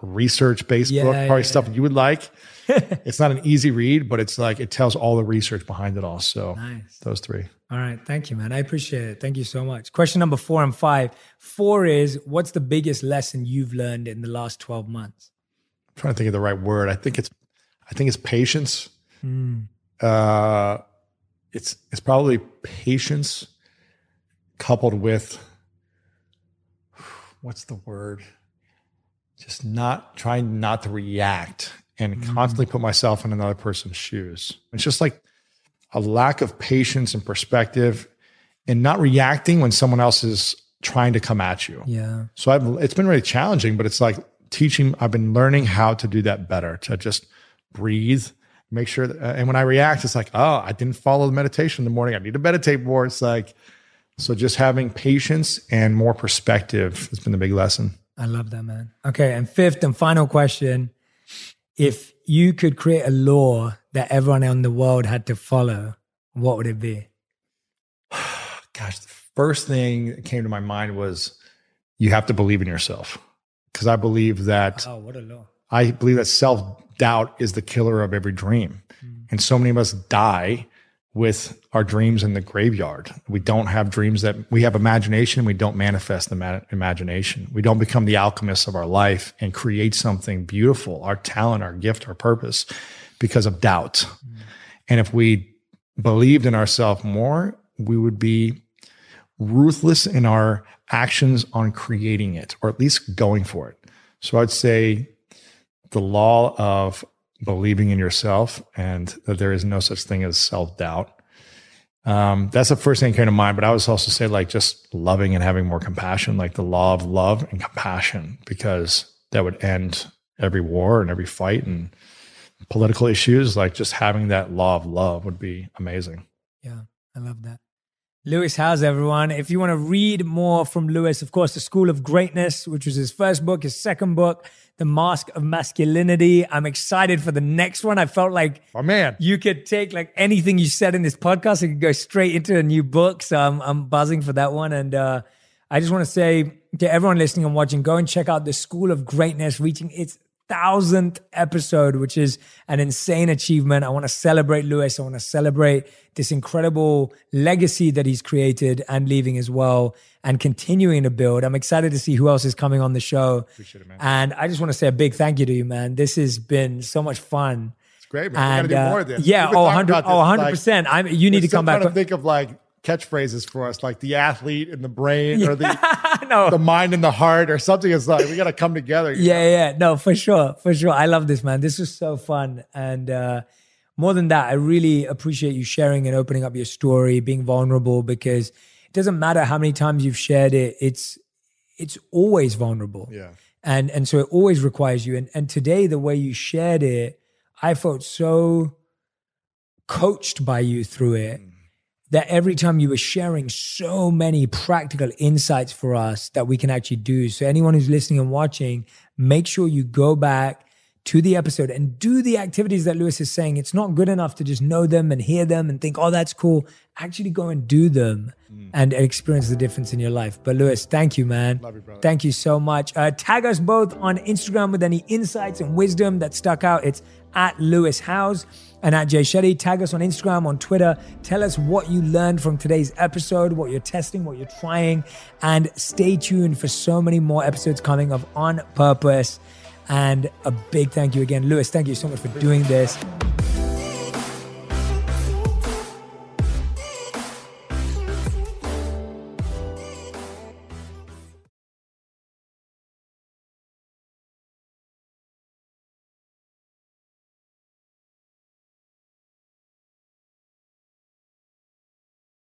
research based Yeah, book, probably yeah, stuff you would like. it's not an easy read, but it's like it tells all the research behind it all. So Nice. those three. All right. Thank you, man. I appreciate it. Thank you so much. Question number four and five. Four is what's the biggest lesson you've learned in the last 12 months? I'm trying to think of the right word. I think it's I think it's patience. Mm. Uh it's it's probably patience coupled with what's the word? Just not trying not to react and mm. constantly put myself in another person's shoes. It's just like a lack of patience and perspective and not reacting when someone else is trying to come at you. Yeah. So I've it's been really challenging, but it's like teaching. I've been learning how to do that better. To just breathe, make sure. That, uh, and when I react, it's like, oh, I didn't follow the meditation in the morning. I need to meditate more. It's like, so just having patience and more perspective has been the big lesson. I love that, man. Okay. And fifth and final question if you could create a law that everyone in the world had to follow, what would it be? Gosh, the first thing that came to my mind was you have to believe in yourself because I believe that Oh, what a law. I believe that self doubt is the killer of every dream. Hmm. And so many of us die with our dreams in the graveyard. We don't have dreams that we have imagination. We don't manifest the ma- imagination. We don't become the alchemists of our life and create something beautiful, our talent, our gift, our purpose because of doubt. Mm. And if we believed in ourselves more, we would be ruthless in our actions on creating it or at least going for it. So I'd say the law of believing in yourself and that there is no such thing as self doubt. Um, that's the first thing that came to mind. But I would also say like just loving and having more compassion, like the law of love and compassion, because that would end every war and every fight and political issues, like just having that law of love would be amazing. Yeah, I love that. Lewis Howes, everyone. If you want to read more from Lewis, of course, The School of Greatness, which was his first book, his second book, The Mask of Masculinity. I'm excited for the next one. I felt like oh, man. you could take like anything you said in this podcast and could go straight into a new book. So I'm, I'm buzzing for that one. And uh, I just want to say to everyone listening and watching, go and check out The School of Greatness, reaching its thousandth episode, which is an insane achievement. I want to celebrate Lewis. I want to celebrate this incredible legacy that he's created and leaving as well and continuing to build. I'm excited to see who else is coming on the show. Appreciate it, man. And I just want to say a big thank you to you, man. This has been so much fun. It's great, man. And, we gotta do more of this. Uh, Yeah, oh, 100, oh, 100%. I'm, you need to come back. i to think of like catchphrases for us, like the athlete and the brain or the no. the mind and the heart or something. It's like we got to come together. Yeah, know? yeah, no, for sure, for sure. I love this, man. This was so fun, and uh, more than that, I really appreciate you sharing and opening up your story, being vulnerable, because it doesn't matter how many times you've shared it. It's it's always vulnerable. Yeah, and and so it always requires you. And and today, the way you shared it, I felt so coached by you through it. Mm that every time you were sharing so many practical insights for us that we can actually do. So, anyone who's listening and watching, make sure you go back to the episode and do the activities that Lewis is saying. It's not good enough to just know them and hear them and think, oh, that's cool. Actually, go and do them mm. and experience the difference in your life. But, Lewis, thank you, man. Love you, brother. Thank you so much. Uh, tag us both on Instagram with any insights and wisdom that stuck out. It's at Lewis Howes and at Jay Shetty. Tag us on Instagram, on Twitter. Tell us what you learned from today's episode, what you're testing, what you're trying, and stay tuned for so many more episodes coming of On Purpose. And a big thank you again, Lewis. Thank you so much for doing this.